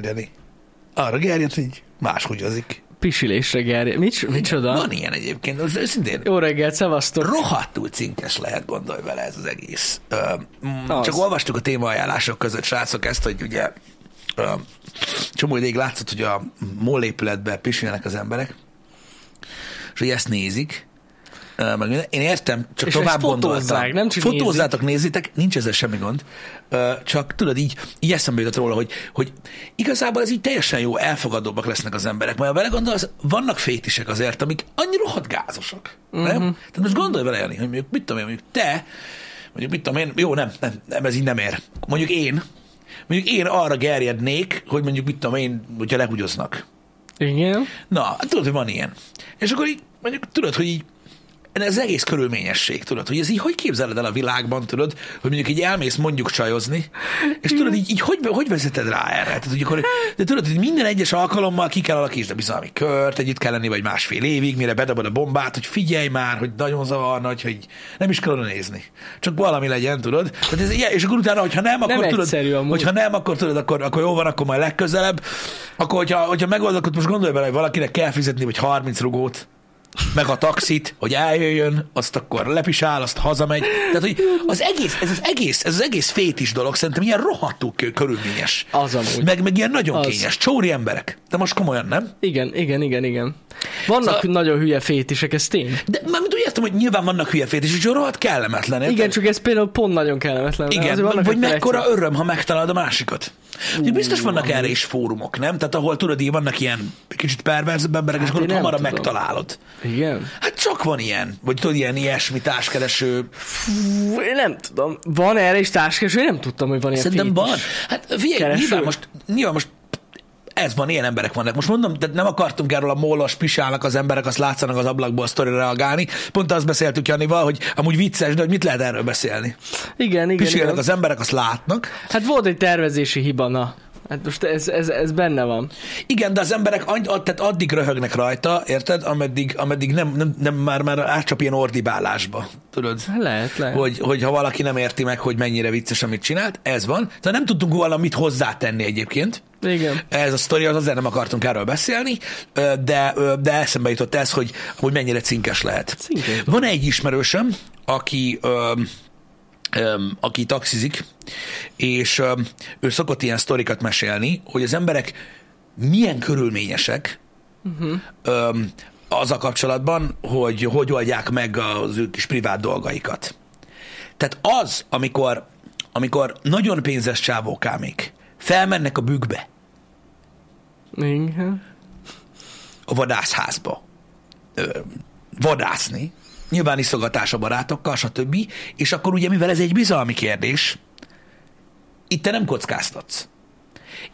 gerjedni. Arra gerjed, hogy máshogy azik. Pisilésre gerje. Mit, micsoda? Van ilyen egyébként, az őszintén Jó reggelt, szevasztok. rohadtul cinkes lehet, gondolj vele ez az egész. Ö, mm, Az. csak olvastuk a témaajánlások között, srácok, ezt, hogy ugye ö, csomó ideig látszott, hogy a MOL épületben pisilnek az emberek, és hogy ezt nézik, meg minden. Én értem, csak És tovább gondoltam. nem csak Fotózzátok, nézzétek, nincs ezzel semmi gond. Csak tudod, így, így eszembe jutott róla, hogy, hogy igazából ez így teljesen jó, elfogadóbbak lesznek az emberek. Mert ha vele gondolsz, vannak fétisek azért, amik annyira rohadt gázosak. Uh-huh. Nem? Tehát most gondolj vele, Jani, hogy mondjuk, mit tudom én, mondjuk te, mondjuk mit tudom én, jó, nem, nem, nem, ez így nem ér. Mondjuk én, mondjuk én arra gerjednék, hogy mondjuk mit tudom én, hogyha lehugyoznak. Igen. Na, hát tudod, hogy van ilyen. És akkor így, mondjuk tudod, hogy így ez az egész körülményesség, tudod, hogy ez így hogy képzeled el a világban, tudod, hogy mondjuk így elmész mondjuk csajozni, és tudod, így, így hogy, hogy vezeted rá erre? Tehát, hogy akkor, de tudod, hogy minden egyes alkalommal ki kell alakítsd a bizalmi kört, együtt kell lenni, vagy másfél évig, mire bedobod a bombát, hogy figyelj már, hogy nagyon zavarna, hogy, hogy nem is kell oda nézni. Csak valami legyen, tudod? Tehát ez, és akkor utána, hogyha nem, akkor Nem tudod, amúgy. hogyha nem, akkor tudod, akkor, akkor jó van, akkor majd legközelebb. Akkor, hogyha, hogyha megoldod, akkor most gondolj bele, hogy valakinek kell fizetni, vagy 30 rugót, meg a taxit, hogy eljöjjön, azt akkor lepisál, azt hazamegy. Tehát, hogy az egész, ez az egész, ez az egész fétis dolog szerintem ilyen rohadtul kö- körülményes. Az amúgy. Meg, meg ilyen nagyon Az. kényes. Csóri emberek. De most komolyan, nem? Igen, igen, igen, igen. Vannak Szóval- nagyon hülye fétisek, ez tény. De mármint úgy értem, hogy nyilván vannak hülye fétis, és rohadt kellemetlen. érted? Igen, csak ez például pont nagyon kellemetlen. mert Igen, vagy mekkora egyszer- öröm, ha megtalálod a másikat. Uh, biztos vannak erre is fórumok, nem? Tehát ahol tudod, így vannak ilyen kicsit perverzebb emberek, és Hát akkor én nem hamarabb tudom. megtalálod. Igen. Hát csak van ilyen, vagy tudod, ilyen ilyesmi társkereső. Fú, én nem tudom. Van erre is táskás, én nem tudtam, hogy van ilyen Szerintem fétis. van. Hát figyelj, nyilván most, nyilván most ez van, ilyen emberek vannak. Most mondom, de nem akartunk erről a mólos pisálnak az emberek, azt látszanak az ablakból a sztorira reagálni. Pont azt beszéltük Janival, hogy amúgy vicces, de hogy mit lehet erről beszélni. Igen, igen, Pisélnek igen. az emberek, azt látnak. Hát volt egy tervezési hiba, na. Hát most ez, ez, ez benne van. Igen, de az emberek any- ad- tehát addig röhögnek rajta, érted? Ameddig, ameddig nem, nem, nem már, már átcsap ilyen ordibálásba. Tudod? Lehet, lehet. Hogy, hogy ha valaki nem érti meg, hogy mennyire vicces, amit csinált, ez van. Tehát nem tudtunk valamit hozzátenni egyébként. Igen. Ez a sztori, az azért nem akartunk erről beszélni, de, de eszembe jutott ez, hogy, hogy mennyire cinkes lehet. Cinkes. Van egy ismerősöm, aki, aki taxizik, és ő szokott ilyen sztorikat mesélni, hogy az emberek milyen körülményesek uh-huh. az a kapcsolatban, hogy hogy oldják meg az ő kis privát dolgaikat. Tehát az, amikor, amikor nagyon pénzes csávókámék felmennek a bükkbe, Igen. a vadászházba ö, vadászni, nyilván iszogatás a barátokkal, stb. És akkor ugye, mivel ez egy bizalmi kérdés, itt te nem kockáztatsz.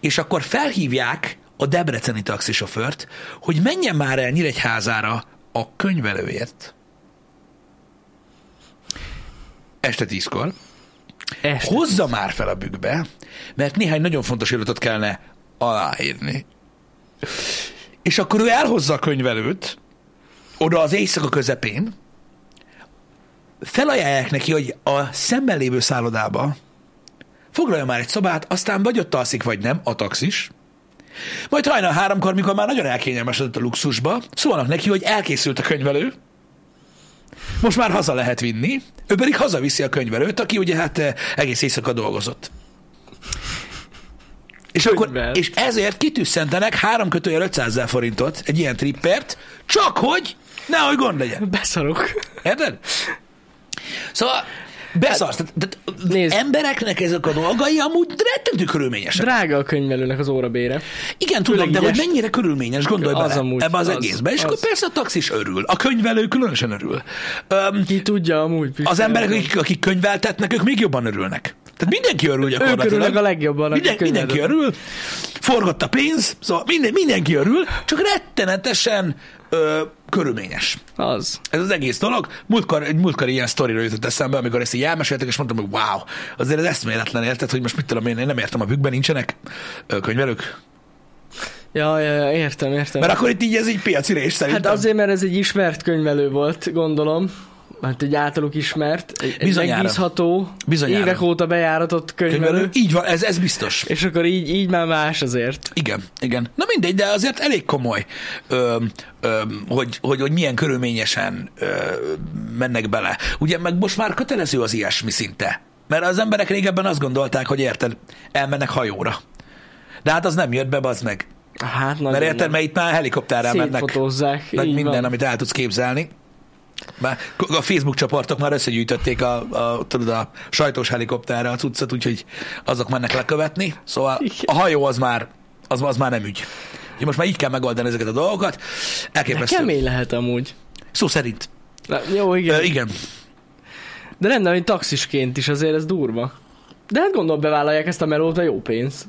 És akkor felhívják a debreceni taxisofőrt, hogy menjen már el Nyíregyházára a könyvelőért. Este tízkor. Este. Hozza már fel a bükkbe, mert néhány nagyon fontos iratot kellene aláírni. És akkor ő elhozza a könyvelőt, oda az éjszaka közepén, felajánlják neki, hogy a szemben lévő szállodába foglalja már egy szobát, aztán vagy ott alszik, vagy nem, a taxis. Majd hajnal háromkor, mikor már nagyon elkényelmesedett a luxusba, szólnak neki, hogy elkészült a könyvelő, most már haza lehet vinni, ő pedig hazaviszi a könyvelőt, aki ugye hát egész éjszaka dolgozott. És, akkor, Könyvel. és ezért kitűszentenek 3 kötőjel 500 ezer forintot egy ilyen trippert, csak hogy nehogy gond legyen. Beszarok. Érted? Szóval beszarsz. Tehát, tehát Nézd. embereknek ezek a dolgai amúgy rettentő körülményesek. Drága a könyvelőnek az órabére. Igen, tudom, Főleg de hogy mennyire körülményes, gondolj Az bele amúgy, ebbe az, az, egészbe. És az. akkor persze a taxis örül. A könyvelő különösen örül. Öm, Ki tudja amúgy. az emberek, akik, akik könyveltetnek, ők még jobban örülnek. Tehát mindenki örül Ők gyakorlatilag. örülnek a legjobban. Minden, mindenki örül, forgott a pénz, szóval minden, mindenki örül, csak rettenetesen ö, körülményes. Az. Ez az egész dolog. Múltkor, egy múltkor ilyen sztoriról jutott eszembe, amikor ezt így elmeséltek, és mondtam, hogy wow, azért ez eszméletlen, érted, hogy most mit tudom én, én nem értem, a bükkben nincsenek könyvelők. Ja, ja, ja, értem, értem. Mert akkor itt így ez egy piaci rés Hát szerintem. azért, mert ez egy ismert könyvelő volt, gondolom. Hát egy általuk ismert, egy, Bizonyára. megbízható, Bizonyára. évek óta bejáratott könyvelő, Könyvelő. Így van, ez, ez biztos. és akkor így, így már más azért. Igen, igen. Na mindegy, de azért elég komoly, ö, ö, hogy, hogy, hogy milyen körülményesen ö, mennek bele. Ugye meg most már kötelező az ilyesmi szinte. Mert az emberek régebben azt gondolták, hogy érted, elmennek hajóra. De hát az nem jött be, az meg. Hát Mert érted, mert itt már helikopterrel mennek. Meg minden, van. amit el tudsz képzelni. Már a Facebook csoportok már összegyűjtötték a, a, tudod, a sajtós helikopterre a cuccot, úgyhogy azok mennek lekövetni. Szóval a hajó az már, az, az már nem ügy. Úgyhogy most már így kell megoldani ezeket a dolgokat. De Elképesztő. kemény lehet amúgy. Szó szerint. Na, jó, igen. Ö, igen. De rendben, hogy taxisként is azért ez durva. De hát gondolom bevállalják ezt a melót, a jó pénz.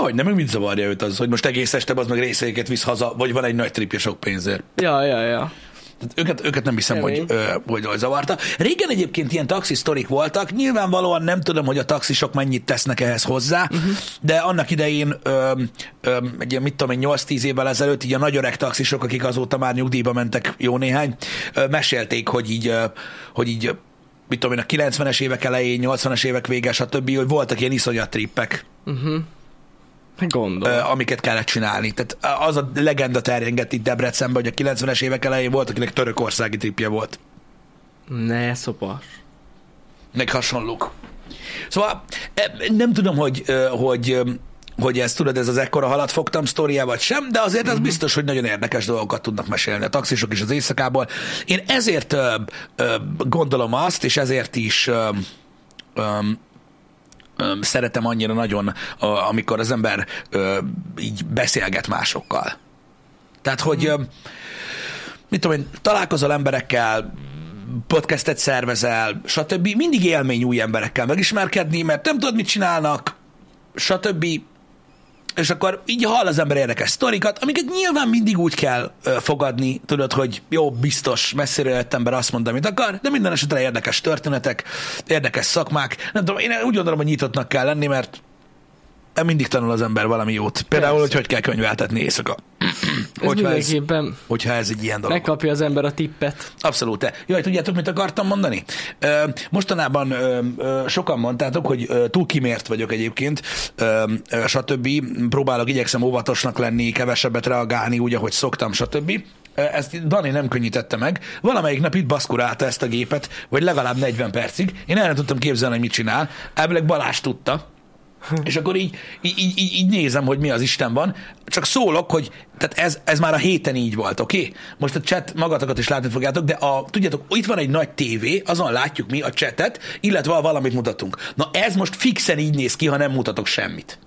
Hogy nem, meg mit zavarja őt az, hogy most egész este az meg részeiket visz haza, vagy van egy nagy tripje sok pénzért. Ja, ja, ja. Tehát Őket, őket nem hiszem, Kemény. hogy, ö, hogy, hogy zavarta. Régen egyébként ilyen taxisztorik voltak, nyilvánvalóan nem tudom, hogy a taxisok mennyit tesznek ehhez hozzá, uh-huh. de annak idején, ö, ö, egy ilyen, mit tudom én, 8-10 évvel ezelőtt, így a nagy öreg taxisok, akik azóta már nyugdíjba mentek jó néhány, ö, mesélték, hogy így, ö, hogy így mit tudom én, a 90-es évek elején, 80-es évek vége, stb., hogy voltak ilyen iszonyat trippek, Hát Gondolom. amiket kellett csinálni. Tehát az a legenda terjengett itt Debrecenben, hogy a 90-es évek elején volt, akinek törökországi tripje volt. Ne, szopas. meg hasonlók. Szóval e, nem tudom, hogy, hogy, hogy ez tudod, ez az ekkora halat fogtam sztória vagy sem, de azért az biztos, hogy nagyon érdekes dolgokat tudnak mesélni a taxisok is az éjszakából. Én ezért ö, ö, gondolom azt, és ezért is ö, ö, szeretem annyira nagyon, amikor az ember így beszélget másokkal. Tehát, hogy ö, mit tudom én, találkozol emberekkel, podcastet szervezel, stb. Mindig élmény új emberekkel megismerkedni, mert nem tudod, mit csinálnak, stb. És akkor így hall az ember érdekes sztorikat, amiket nyilván mindig úgy kell ö, fogadni, tudod, hogy jó, biztos, messziről jött ember azt mondta, amit akar, de minden esetre érdekes történetek, érdekes szakmák. Nem tudom, én úgy gondolom, hogy nyitottnak kell lenni, mert mindig tanul az ember valami jót. Például, Persze. hogy hogy kell könyveltetni éjszaka. Ez hogyha, ez, hogyha ez egy ilyen dolog. megkapja az ember a tippet. Abszolút. Jaj, tudjátok, mit akartam mondani? Mostanában sokan mondtátok, hogy túl kimért vagyok egyébként, stb. Próbálok, igyekszem óvatosnak lenni, kevesebbet reagálni, úgy, ahogy szoktam, stb. Ezt Dani nem könnyítette meg. Valamelyik nap itt baszkurálta ezt a gépet, vagy legalább 40 percig. Én el nem tudtam képzelni, hogy mit csinál. Elvileg Balázs tudta. És akkor így, így, így, így, nézem, hogy mi az Isten van. Csak szólok, hogy tehát ez, ez már a héten így volt, oké? Okay? Most a chat magatokat is látni fogjátok, de a, tudjátok, itt van egy nagy tévé, azon látjuk mi a chatet, illetve ha valamit mutatunk. Na ez most fixen így néz ki, ha nem mutatok semmit.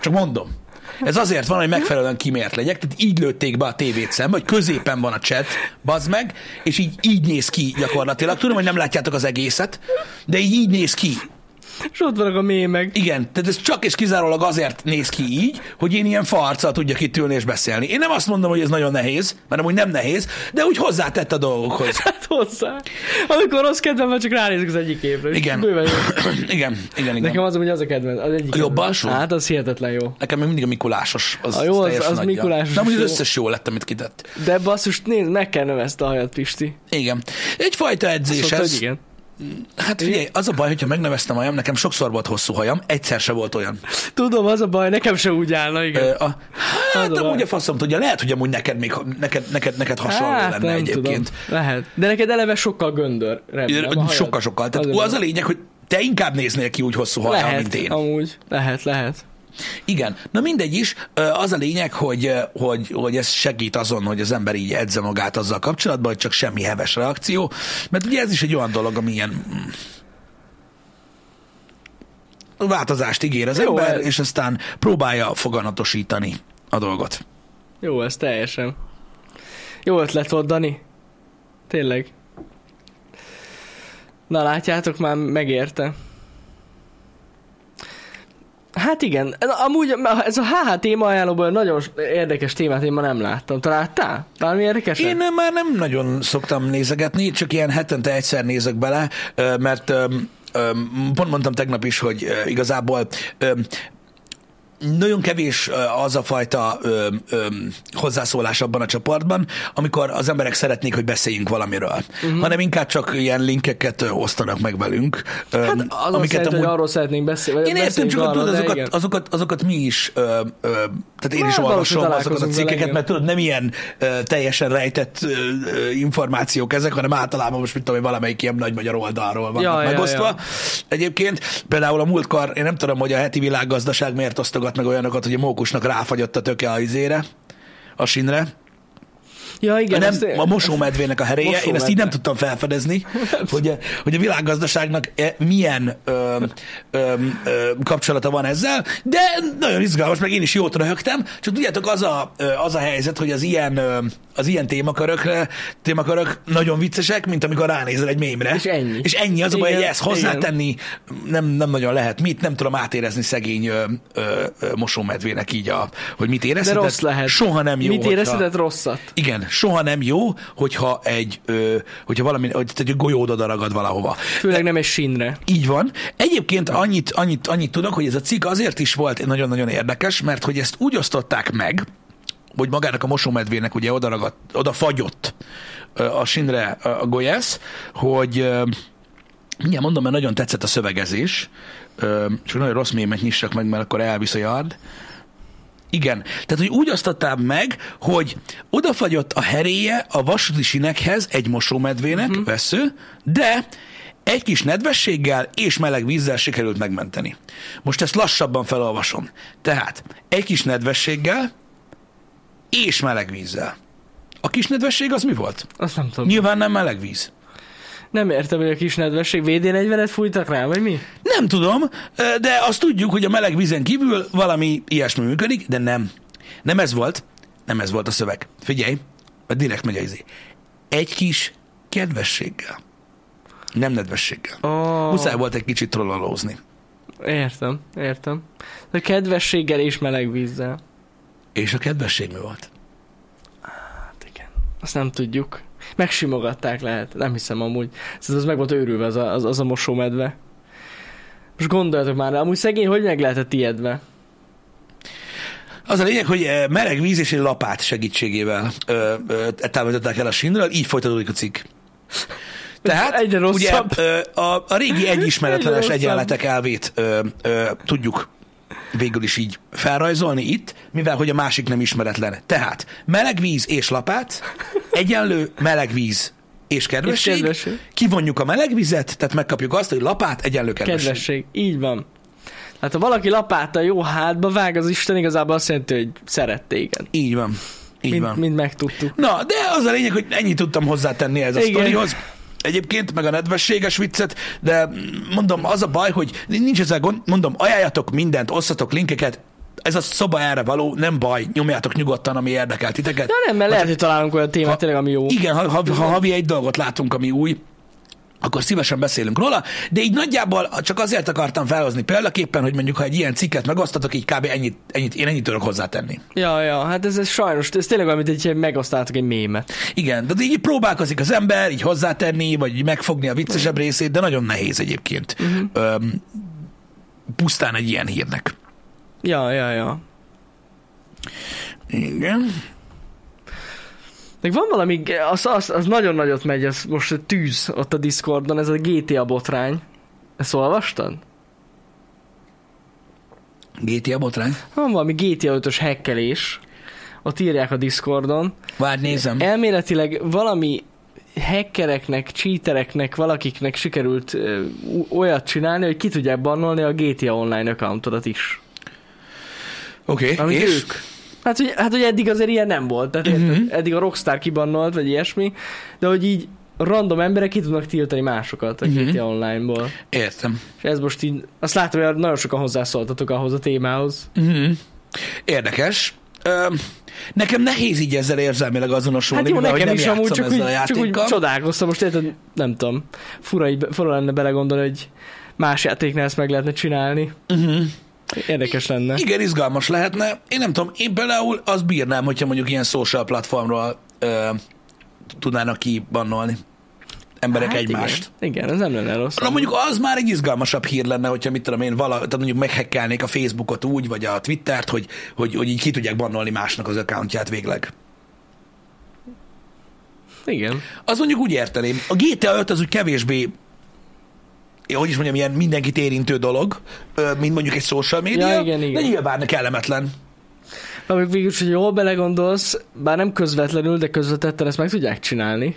Csak mondom. Ez azért van, hogy megfelelően kimért legyek, tehát így lőtték be a tévét szembe, hogy középen van a chat, bazd meg, és így, így néz ki gyakorlatilag. Tudom, hogy nem látjátok az egészet, de így, így néz ki. És ott vannak a mémeg. Igen, tehát ez csak és kizárólag azért néz ki így, hogy én ilyen farccal tudjak itt ülni és beszélni. Én nem azt mondom, hogy ez nagyon nehéz, mert amúgy nem nehéz, de úgy hozzátett a dolgokhoz. Hát hozzá. Amikor rossz kedvem van, csak ránézek az egyik és Igen. Bőven igen, igen, igen. Nekem az, hogy az a kedvenc. Az egyik A jobb alsó? Hát, az hihetetlen jó. Nekem még mindig a Mikulásos. Az, A jó, az- az nagyja. Mikulásos De amúgy az összes jó lett, amit kitett. De basszus, nézd, meg kell növeszte a hajat, Pisti. Igen. Egyfajta edzés mondta, ez. igen. Hát figyelj, az a baj, hogyha megneveztem a hajam, nekem sokszor volt hosszú hajam, egyszer se volt olyan. Tudom, az a baj, nekem se úgy állna, igen. Ö, a, hát Az a amúgy a faszom tudja, lehet, hogy amúgy neked, még, neked, neked, neked hasonló hát, lenne egyébként. tudom. Lehet. De neked eleve sokkal göndör. Sokkal, sokkal. Tehát Az az a lényeg, hogy te inkább néznél ki úgy hosszú hajjal, mint én. amúgy. Lehet, lehet. Igen. Na mindegy is, az a lényeg, hogy, hogy, hogy ez segít azon, hogy az ember így edze magát azzal kapcsolatban, hogy csak semmi heves reakció, mert ugye ez is egy olyan dolog, ami ilyen mm, változást ígér az Jó, ember, ez- és aztán próbálja foganatosítani a dolgot. Jó, ez teljesen. Jó ötlet volt, Dani. Tényleg. Na látjátok, már megérte. Hát igen, amúgy ez a HH téma ajánlóból nagyon érdekes témát én ma nem láttam. Te láttál? Valami érdekes? Én ö, már nem nagyon szoktam nézegetni, csak ilyen hetente egyszer nézek bele, ö, mert pont mondtam tegnap is, hogy ö, igazából nagyon kevés az a fajta ö, ö, hozzászólás abban a csoportban, amikor az emberek szeretnék, hogy beszéljünk valamiről, uh-huh. hanem inkább csak ilyen linkeket osztanak meg velünk. Hát amiket szerint, amúgy... hogy arról szeretnénk beszélni. Én értem, csak arról, tudod, azokat, azokat, azokat mi is, ö, ö, tehát én Na, is olvasom azokat a cikkeket, mert tudod, nem ilyen ö, teljesen rejtett ö, információk ezek, hanem általában most mit tudom, én, valamelyik ilyen nagy magyar oldalról van Ja, ja, megosztva. ja. Egyébként például a múltkor, én nem tudom, hogy a heti világgazdaság miért osztogat meg olyanokat, hogy a mókusnak ráfagyott a töke a izére, a sinre. Ja, igen. nem, a mosómedvének a heréje. Én ezt így Mosómedve. nem tudtam felfedezni, hogy a, hogy a világgazdaságnak e- milyen ö, ö, ö, kapcsolata van ezzel, de nagyon izgalmas, meg én is jót röhögtem, csak tudjátok, az a, az a helyzet, hogy az ilyen, az ilyen témakörökre, témakörök nagyon viccesek, mint amikor ránézel egy mémre. És ennyi. És ennyi az hogy ezt hozzátenni nem, nem nagyon lehet. Mit nem tudom átérezni szegény ö, ö, mosómedvének így, a, hogy mit De érezhetett. rossz lehet. Soha nem jó. Mit érezhetett rosszat? igen, soha nem jó, hogyha egy, ö, hogyha valami, hogy egy golyód oda ragad valahova. Főleg nem egy sinre. Így van. Egyébként annyit, annyit, annyit tudok, hogy ez a cikk azért is volt nagyon-nagyon érdekes, mert hogy ezt úgy osztották meg, hogy magának a mosómedvének ugye oda, ragadt, oda fagyott a sinre a golyász, hogy mindjárt mondom, mert nagyon tetszett a szövegezés, csak nagyon rossz mémet nyissak meg, mert akkor elvisz a yard. Igen. Tehát, hogy úgy osztották meg, hogy odafagyott a heréje a vasúti sinekhez egy mosómedvének, uh-huh. vesző, de egy kis nedvességgel és meleg vízzel sikerült megmenteni. Most ezt lassabban felolvasom. Tehát egy kis nedvességgel és meleg vízzel. A kis nedvesség az mi volt? Azt nem tudom. Nyilván nem meleg víz. Nem értem, hogy a kis nedvesség VD40-et fújtak rá, vagy mi? Nem tudom, de azt tudjuk, hogy a meleg vízen kívül valami ilyesmi működik, de nem. Nem ez volt. Nem ez volt a szöveg. Figyelj, a direkt megy izé. Egy kis kedvességgel. Nem nedvességgel. Oh, Muszáj volt egy kicsit trollalózni. Értem, értem. De kedvességgel és meleg vízzel. És a kedvesség mi volt? Hát igen. Azt nem tudjuk. Megsimogatták lehet. Nem hiszem amúgy. Szerintem az meg volt őrülve az a, az, az a mosómedve. Most gondoljatok már, amúgy szegény hogy meg lehetett ijedve? Az a lényeg, hogy eh, meleg víz és egy lapát segítségével ö, ö, távolították el a sínről, így folytatódik a cikk. Tehát Egyre ugye rosszabb. ö, a, a régi egyismeretlenes rosszabb. egyenletek elvét ö, ö, tudjuk végül is így felrajzolni itt, mivel hogy a másik nem ismeretlen. Tehát meleg víz és lapát, egyenlő meleg víz és kedvesség. És kedvesség. Kivonjuk a meleg vizet, tehát megkapjuk azt, hogy lapát egyenlő kedvesség. Kedvesség. Így van. Hát ha valaki lapáttal jó hátba vág, az Isten igazából azt jelenti, hogy szeret téged. Így van. Így Mind, van. mind megtudtuk. Na, de az a lényeg, hogy ennyit tudtam hozzátenni ez a Igen. sztorihoz. Egyébként meg a nedvességes viccet, de mondom, az a baj, hogy nincs ezzel gond, mondom, ajánljatok mindent, osszatok linkeket, ez a szoba erre való, nem baj, nyomjátok nyugodtan, ami érdekel titeket. Ja nem, mert lehet, hogy találunk olyan témát Ha- tényleg, ami jó. Igen, ha, ha, ha havi egy dolgot látunk, ami új, akkor szívesen beszélünk róla, de így nagyjából csak azért akartam felhozni példaképpen, hogy mondjuk, ha egy ilyen cikket megosztatok, így kb. ennyit, ennyit én ennyit tudok hozzátenni. Ja, ja, hát ez, ez sajnos, ez tényleg olyan, mint egy egy mémet. Igen, de így próbálkozik az ember, így hozzátenni, vagy így megfogni a viccesebb részét, de nagyon nehéz egyébként. Uh-huh. Öm, pusztán egy ilyen hírnek. Ja, ja, ja. Igen. Meg van valami, az, az, az nagyon nagyot megy, ez most tűz ott a Discordon, ez a GTA botrány. Ezt olvastad? GTA botrány? Van valami GTA 5-ös hekkelés, ott írják a Discordon. Várj, nézem. Elméletileg valami hackereknek, cheatereknek, valakiknek sikerült ö, olyat csinálni, hogy ki tudják bannolni a GTA Online accountodat is. Oké, okay, Amit és? ők. Hát hogy, hát, hogy eddig azért ilyen nem volt. Tehát uh-huh. eddig a Rockstar kibannolt, vagy ilyesmi, de hogy így random emberek ki tudnak tiltani másokat a. GTA Online-ból. Értem. És ez most így, azt látom, hogy nagyon sokan hozzászóltatok ahhoz a témához. Uh-huh. Érdekes. Öm, nekem nehéz így ezzel érzelmileg azonosulni, Hát jó, mivel, hogy nekem nem is amúgy csak ezzel úgy, a csak úgy játékkal. csodálkoztam. Most érted, nem tudom, fura, így, fura lenne belegondolni, hogy más játéknál ezt meg lehetne csinálni. Uh-huh. Érdekes lenne. Igen, izgalmas lehetne. Én nem tudom, én például azt bírnám, hogyha mondjuk ilyen social platformról ö, tudnának kibannolni. emberek Hát egymást. Igen. igen, ez nem lenne rossz. Na mondjuk az már egy izgalmasabb hír lenne, hogyha mit tudom én, vala, tehát mondjuk meghekkelnék a Facebookot úgy, vagy a Twittert, hogy, hogy, hogy így ki tudják bannolni másnak az accountját végleg. Igen. Az mondjuk úgy érteném. A GTA 5 az úgy kevésbé hogy is mondjam, ilyen mindenkit érintő dolog, mint mondjuk egy social media, Ja, igen, igen. de nyilván kellemetlen. Még végül hogy jól belegondolsz, bár nem közvetlenül, de közvetetten ezt meg tudják csinálni.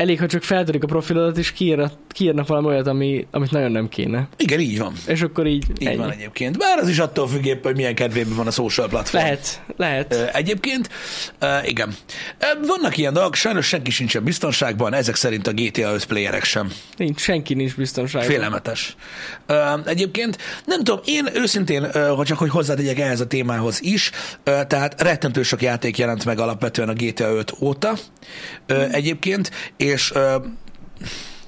Elég, ha csak feltörik a profilodat, és kiírnak, kiírnak valami olyat, ami, amit nagyon nem kéne. Igen, így van. És akkor így, Így ennyi. van egyébként. Bár az is attól függ éppen, hogy milyen kedvében van a social platform. Lehet, lehet. Egyébként, igen. Vannak ilyen dolgok, sajnos senki sincsen biztonságban, ezek szerint a GTA 5 playerek sem. Nincs, senki nincs biztonságban. Félelmetes. Egyébként nem tudom, én őszintén, hogy csak hogy hozzátegyek ehhez a témához is, tehát rettentő sok játék jelent meg alapvetően a GTA 5 óta ö, egyébként, és ö,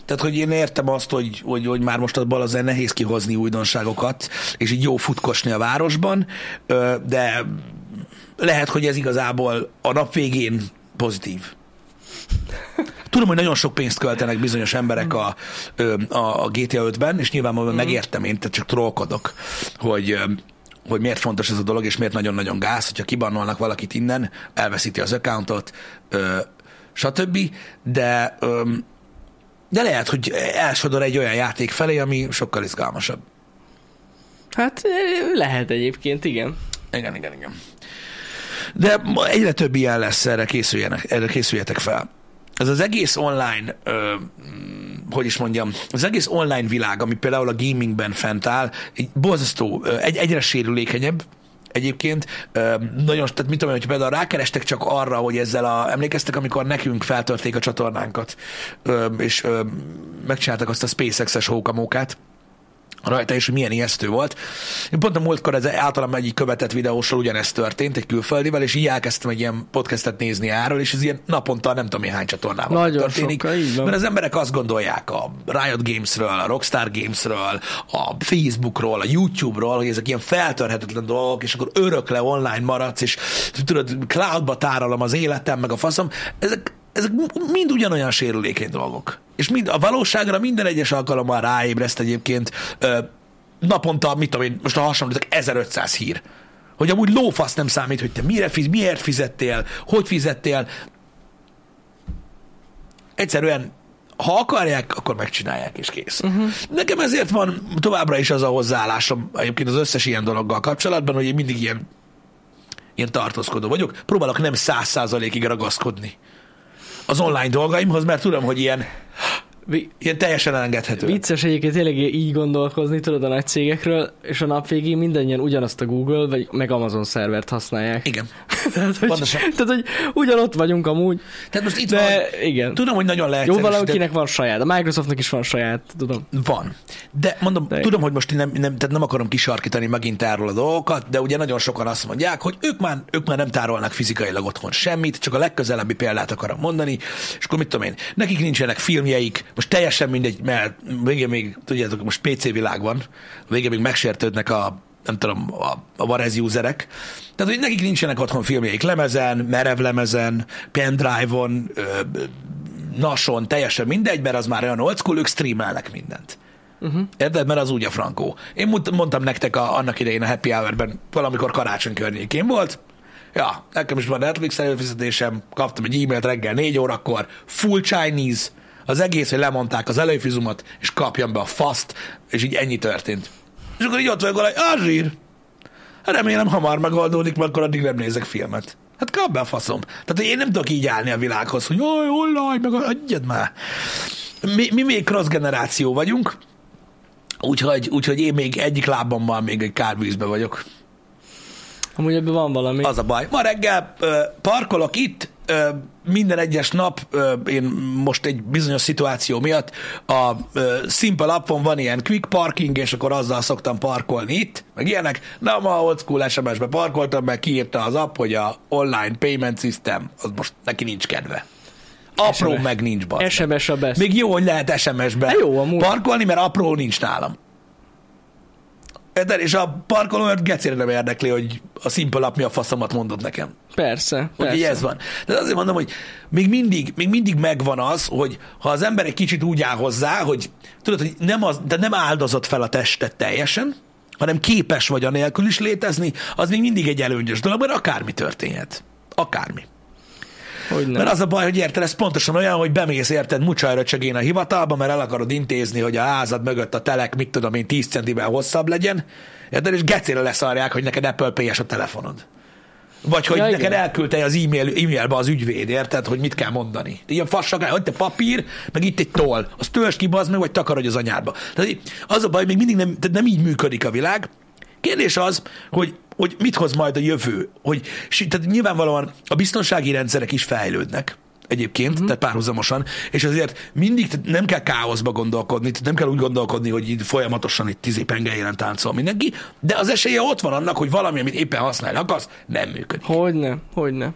tehát, hogy én értem azt, hogy, hogy, hogy már most abban azért nehéz kihozni újdonságokat, és így jó futkosni a városban, de lehet, hogy ez igazából a nap végén pozitív. Tudom, hogy nagyon sok pénzt költenek bizonyos emberek a, a, a GTA 5-ben, és nyilvánvalóan megértem én, tehát csak trollkodok, hogy, hogy miért fontos ez a dolog, és miért nagyon-nagyon gáz, hogyha kibannolnak valakit innen, elveszíti az accountot, stb. De, de lehet, hogy elsodor egy olyan játék felé, ami sokkal izgalmasabb. Hát eh, lehet egyébként, igen. Igen, igen, igen. De egyre több ilyen lesz, erre, készüljenek, erre készüljetek fel. Ez az egész online, ö, mm, hogy is mondjam, az egész online világ, ami például a gamingben fent áll, egy borzasztó, egy, egyre sérülékenyebb, egyébként. Nagyon, tehát mit tudom, hogy például rákerestek csak arra, hogy ezzel a, emlékeztek, amikor nekünk feltörték a csatornánkat, és megcsináltak azt a SpaceX-es hókamókát, rajta, és milyen ijesztő volt. Én pont a múltkor ez általam egyik követett videósról ugyanezt történt, egy külföldivel, és így elkezdtem egy ilyen podcastet nézni erről, és ez ilyen naponta nem tudom hány csatornában Nagyon történik. sokkal, így van. Mert az emberek azt gondolják a Riot Gamesről, a Rockstar Gamesről, a Facebookról, a YouTube-ról, hogy ezek ilyen feltörhetetlen dolgok, és akkor örökle online maradsz, és tudod, cloudba tárolom az életem, meg a faszom. Ezek, ezek mind ugyanolyan sérülékeny dolgok. És mind, a valóságra minden egyes alkalommal ráébreszt egyébként ö, naponta, mit tudom én, most a hasonlítok, 1500 hír. Hogy amúgy lófasz nem számít, hogy te mire fiz, miért fizettél, hogy fizettél. Egyszerűen ha akarják, akkor megcsinálják, és kész. Uh-huh. Nekem ezért van továbbra is az a hozzáállásom egyébként az összes ilyen dologgal kapcsolatban, hogy én mindig ilyen, ilyen tartózkodó vagyok. Próbálok nem száz százalékig ragaszkodni az online dolgaimhoz, mert tudom, hogy ilyen, ilyen teljesen elengedhető. Vicces egyébként tényleg így gondolkozni, tudod a nagy cégekről, és a nap végén mindannyian ugyanazt a Google vagy meg Amazon szervert használják. Igen. tehát, hogy, pontosan. tehát, hogy ugyanott vagyunk amúgy, Tehát most itt de van, igen. tudom, hogy nagyon Jó, leegyszerűsített. valakinek van saját, a Microsoftnak is van saját, tudom. Van. De mondom, De- de tudom, hogy most nem, nem, tehát nem akarom kisarkítani megint erről a dolgokat, de ugye nagyon sokan azt mondják, hogy ők már, ők már nem tárolnak fizikailag otthon semmit, csak a legközelebbi példát akarom mondani, és akkor mit tudom én, nekik nincsenek filmjeik, most teljesen mindegy, mert végén még, tudjátok, most PC világ van, végén még megsértődnek a nem tudom, a, a Varez userek. Tehát, hogy nekik nincsenek otthon filmjeik lemezen, merev lemezen, pendrive-on, nason, teljesen mindegy, mert az már olyan old school, ők streamelnek mindent. Uh-huh. Érted? Mert az úgy a frankó. Én mond- mondtam nektek a, annak idején a Happy Hour-ben, valamikor karácsony környékén volt. Ja, nekem is van Netflix előfizetésem, kaptam egy e-mailt reggel 4 órakor, full Chinese, az egész, hogy lemondták az előfizumot, és kapjam be a faszt, és így ennyi történt. És akkor így ott vagyok, hogy ah, zsír. Remélem hamar megoldódik, mert akkor addig nem nézek filmet. Hát kap be a faszom. Tehát én nem tudok így állni a világhoz, hogy jaj, online, meg adjad már. Mi, mi még cross generáció vagyunk, úgyhogy, úgyhogy én még egyik lábammal még egy kárvízbe vagyok. Amúgy ebben van valami. Az a baj. Ma reggel ö, parkolok itt, ö, minden egyes nap, ö, én most egy bizonyos szituáció miatt a ö, Simple appon van ilyen quick parking, és akkor azzal szoktam parkolni itt, meg ilyenek. Na, ma old school SMS-be parkoltam, mert kiírta az app, hogy a online payment system, az most neki nincs kedve. Apró SMS. meg nincs baj. SMS a best. Még jó, hogy lehet SMS-be jó, amúgy. parkolni, mert apró nincs nálam. Érted? És a parkolót gecére nem érdekli, hogy a App mi a faszomat mondott nekem. Persze, Hogy persze. ez van. De azért mondom, hogy még mindig, még mindig megvan az, hogy ha az ember egy kicsit úgy áll hozzá, hogy tudod, hogy nem, az, de nem áldozott fel a testet teljesen, hanem képes vagy anélkül is létezni, az még mindig egy előnyös dolog, mert akármi történhet. Akármi. Hogy nem. Mert az a baj, hogy érted, ez pontosan olyan, hogy bemész érted mucsajröcsögén a hivatalba, mert el akarod intézni, hogy a házad mögött a telek, mit tudom én, 10 centivel hosszabb legyen, érted, és gecére leszarják, hogy neked Apple pay a telefonod. Vagy hogy Ja, ja, igen. neked elküldte az e-mail, e-mailbe az ügyvéd, érted, hogy mit kell mondani. Ilyen fasság, hogy te papír, meg itt egy toll. Azt töltsd ki, meg, vagy takarodj az anyádba. Tehát az a baj, még mindig nem, tehát nem így működik a világ. Kérdés az, hogy, hogy mit hoz majd a jövő. Hogy, tehát nyilvánvalóan a biztonsági rendszerek is fejlődnek egyébként, uh-huh. tehát párhuzamosan, és azért mindig tehát nem kell káoszba gondolkodni, tehát nem kell úgy gondolkodni, hogy itt folyamatosan itt tízé pengeljelen táncol mindenki, de az esélye ott van annak, hogy valami, amit éppen használni akarsz, nem működik. Hogy ne, hogy ne.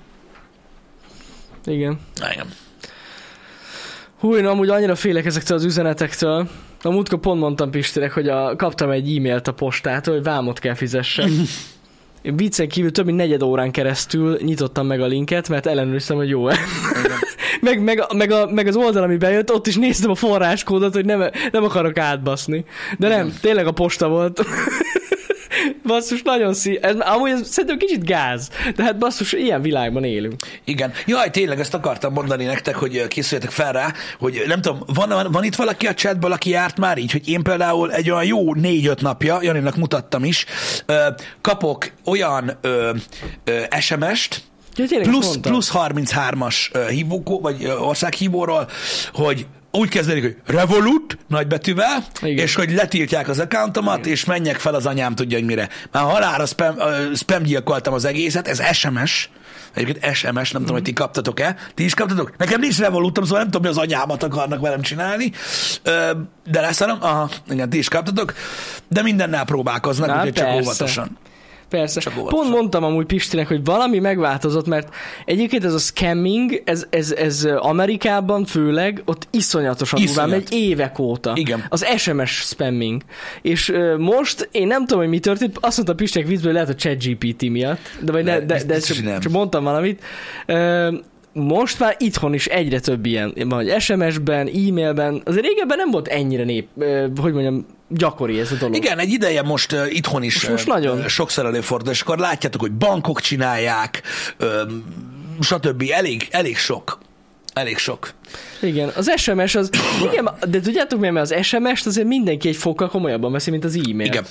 Igen. Igen. Hú, én amúgy annyira félek ezektől az üzenetektől. A múltkor pont mondtam Pistinek, hogy a, kaptam egy e-mailt a postától, hogy vámot kell fizessek. Viccen kívül több mint negyed órán keresztül nyitottam meg a linket, mert ellenőriztem, hogy jó-e. meg, meg, meg, a, meg, az oldal, ami bejött, ott is néztem a forráskódot, hogy nem, nem akarok átbaszni. De nem, tényleg a posta volt. Basszus, nagyon szí... Ez, amúgy ez szerintem kicsit gáz. De hát basszus, ilyen világban élünk. Igen. Jaj, tényleg ezt akartam mondani nektek, hogy készüljetek fel rá, hogy nem tudom, van, van, itt valaki a chatből, aki járt már így, hogy én például egy olyan jó négy-öt napja, Janinak mutattam is, kapok olyan ö, ö, SMS-t, Ja, plusz, plusz 33-as ö, hívókó, vagy országhívóról, hogy úgy kezdődik, hogy Revolut nagybetűvel, Igen. és hogy letiltják az accountomat, és menjek fel az anyám tudja, hogy mire. Már halára spam, ö, spam gyilkoltam az egészet, ez SMS, Egyébként SMS, nem tudom, hogy ti kaptatok-e. Ti is kaptatok? Nekem nincs Revolutom, szóval nem tudom, mi az anyámat akarnak velem csinálni. Ö, De leszarom. Aha, igen, ti is kaptatok. De mindennel próbálkoznak, Na, úgyhogy csak persze. óvatosan. Persze. Csak óvatosan. Pont mondtam amúgy Pistinek, hogy valami megváltozott, mert egyébként ez a scamming, ez, ez, ez Amerikában főleg, ott iszonyatosan durván megy évek óta. Igen. Az SMS spamming. És ö, most én nem tudom, hogy mi történt, azt mondta Pistinek viccből, hogy lehet a ChatGPT miatt, de, vagy ne, de, de, de hogy nem. csak, csak mondtam valamit. Ö, most már itthon is egyre több ilyen van, hogy SMS-ben, e-mailben, azért régebben nem volt ennyire nép, hogy mondjam, gyakori ez a dolog. Igen, egy ideje most uh, itthon is Most- most nagyon. ö, sokszor előfordul, és akkor látjátok, hogy bankok csinálják, ö, stb. Elég, elég sok. Elég sok. Igen, az SMS az, igen, de tudjátok mi, mert az SMS-t azért mindenki egy fokkal komolyabban veszi, mint az e-mail. Igen.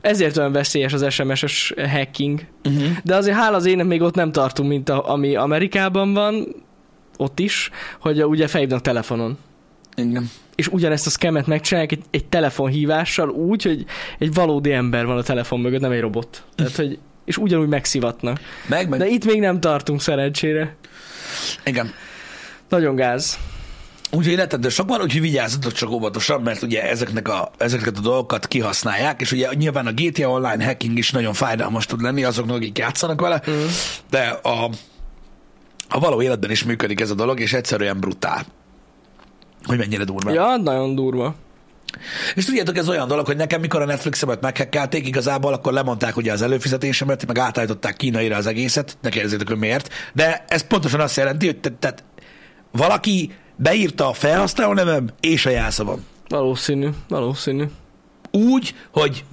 Ezért olyan veszélyes az SMS-es hacking. Uh-huh. De azért hála az ének még ott nem tartunk, mint a, ami Amerikában van, ott is, hogy ugye felhívnak telefonon. Igen. És ugyanezt a scamet megcsinálják egy, egy telefonhívással úgy, hogy egy valódi ember van a telefon mögött, nem egy robot. Tehát, hogy és ugyanúgy megszivatnak. Meg, meg. De itt még nem tartunk szerencsére. Igen. Nagyon gáz. Úgyhogy rettentő sok van, úgyhogy vigyázzatok csak óvatosan, mert ugye ezeknek a, ezeket a dolgokat kihasználják, és ugye nyilván a GTA Online hacking is nagyon fájdalmas tud lenni azoknak, akik játszanak vele, mm. de a, a való életben is működik ez a dolog, és egyszerűen brutál. Hogy mennyire durva. Ja, nagyon durva. És tudjátok, ez olyan dolog, hogy nekem mikor a Netflixemet meghekkelték, igazából akkor lemondták ugye az előfizetésemet, meg átállították kínaira az egészet, ne kérdezzétek, hogy miért. De ez pontosan azt jelenti, hogy te, tehát valaki beírta a felhasználó nevem és a jelszavam. Valószínű, valószínű. Úgy, hogy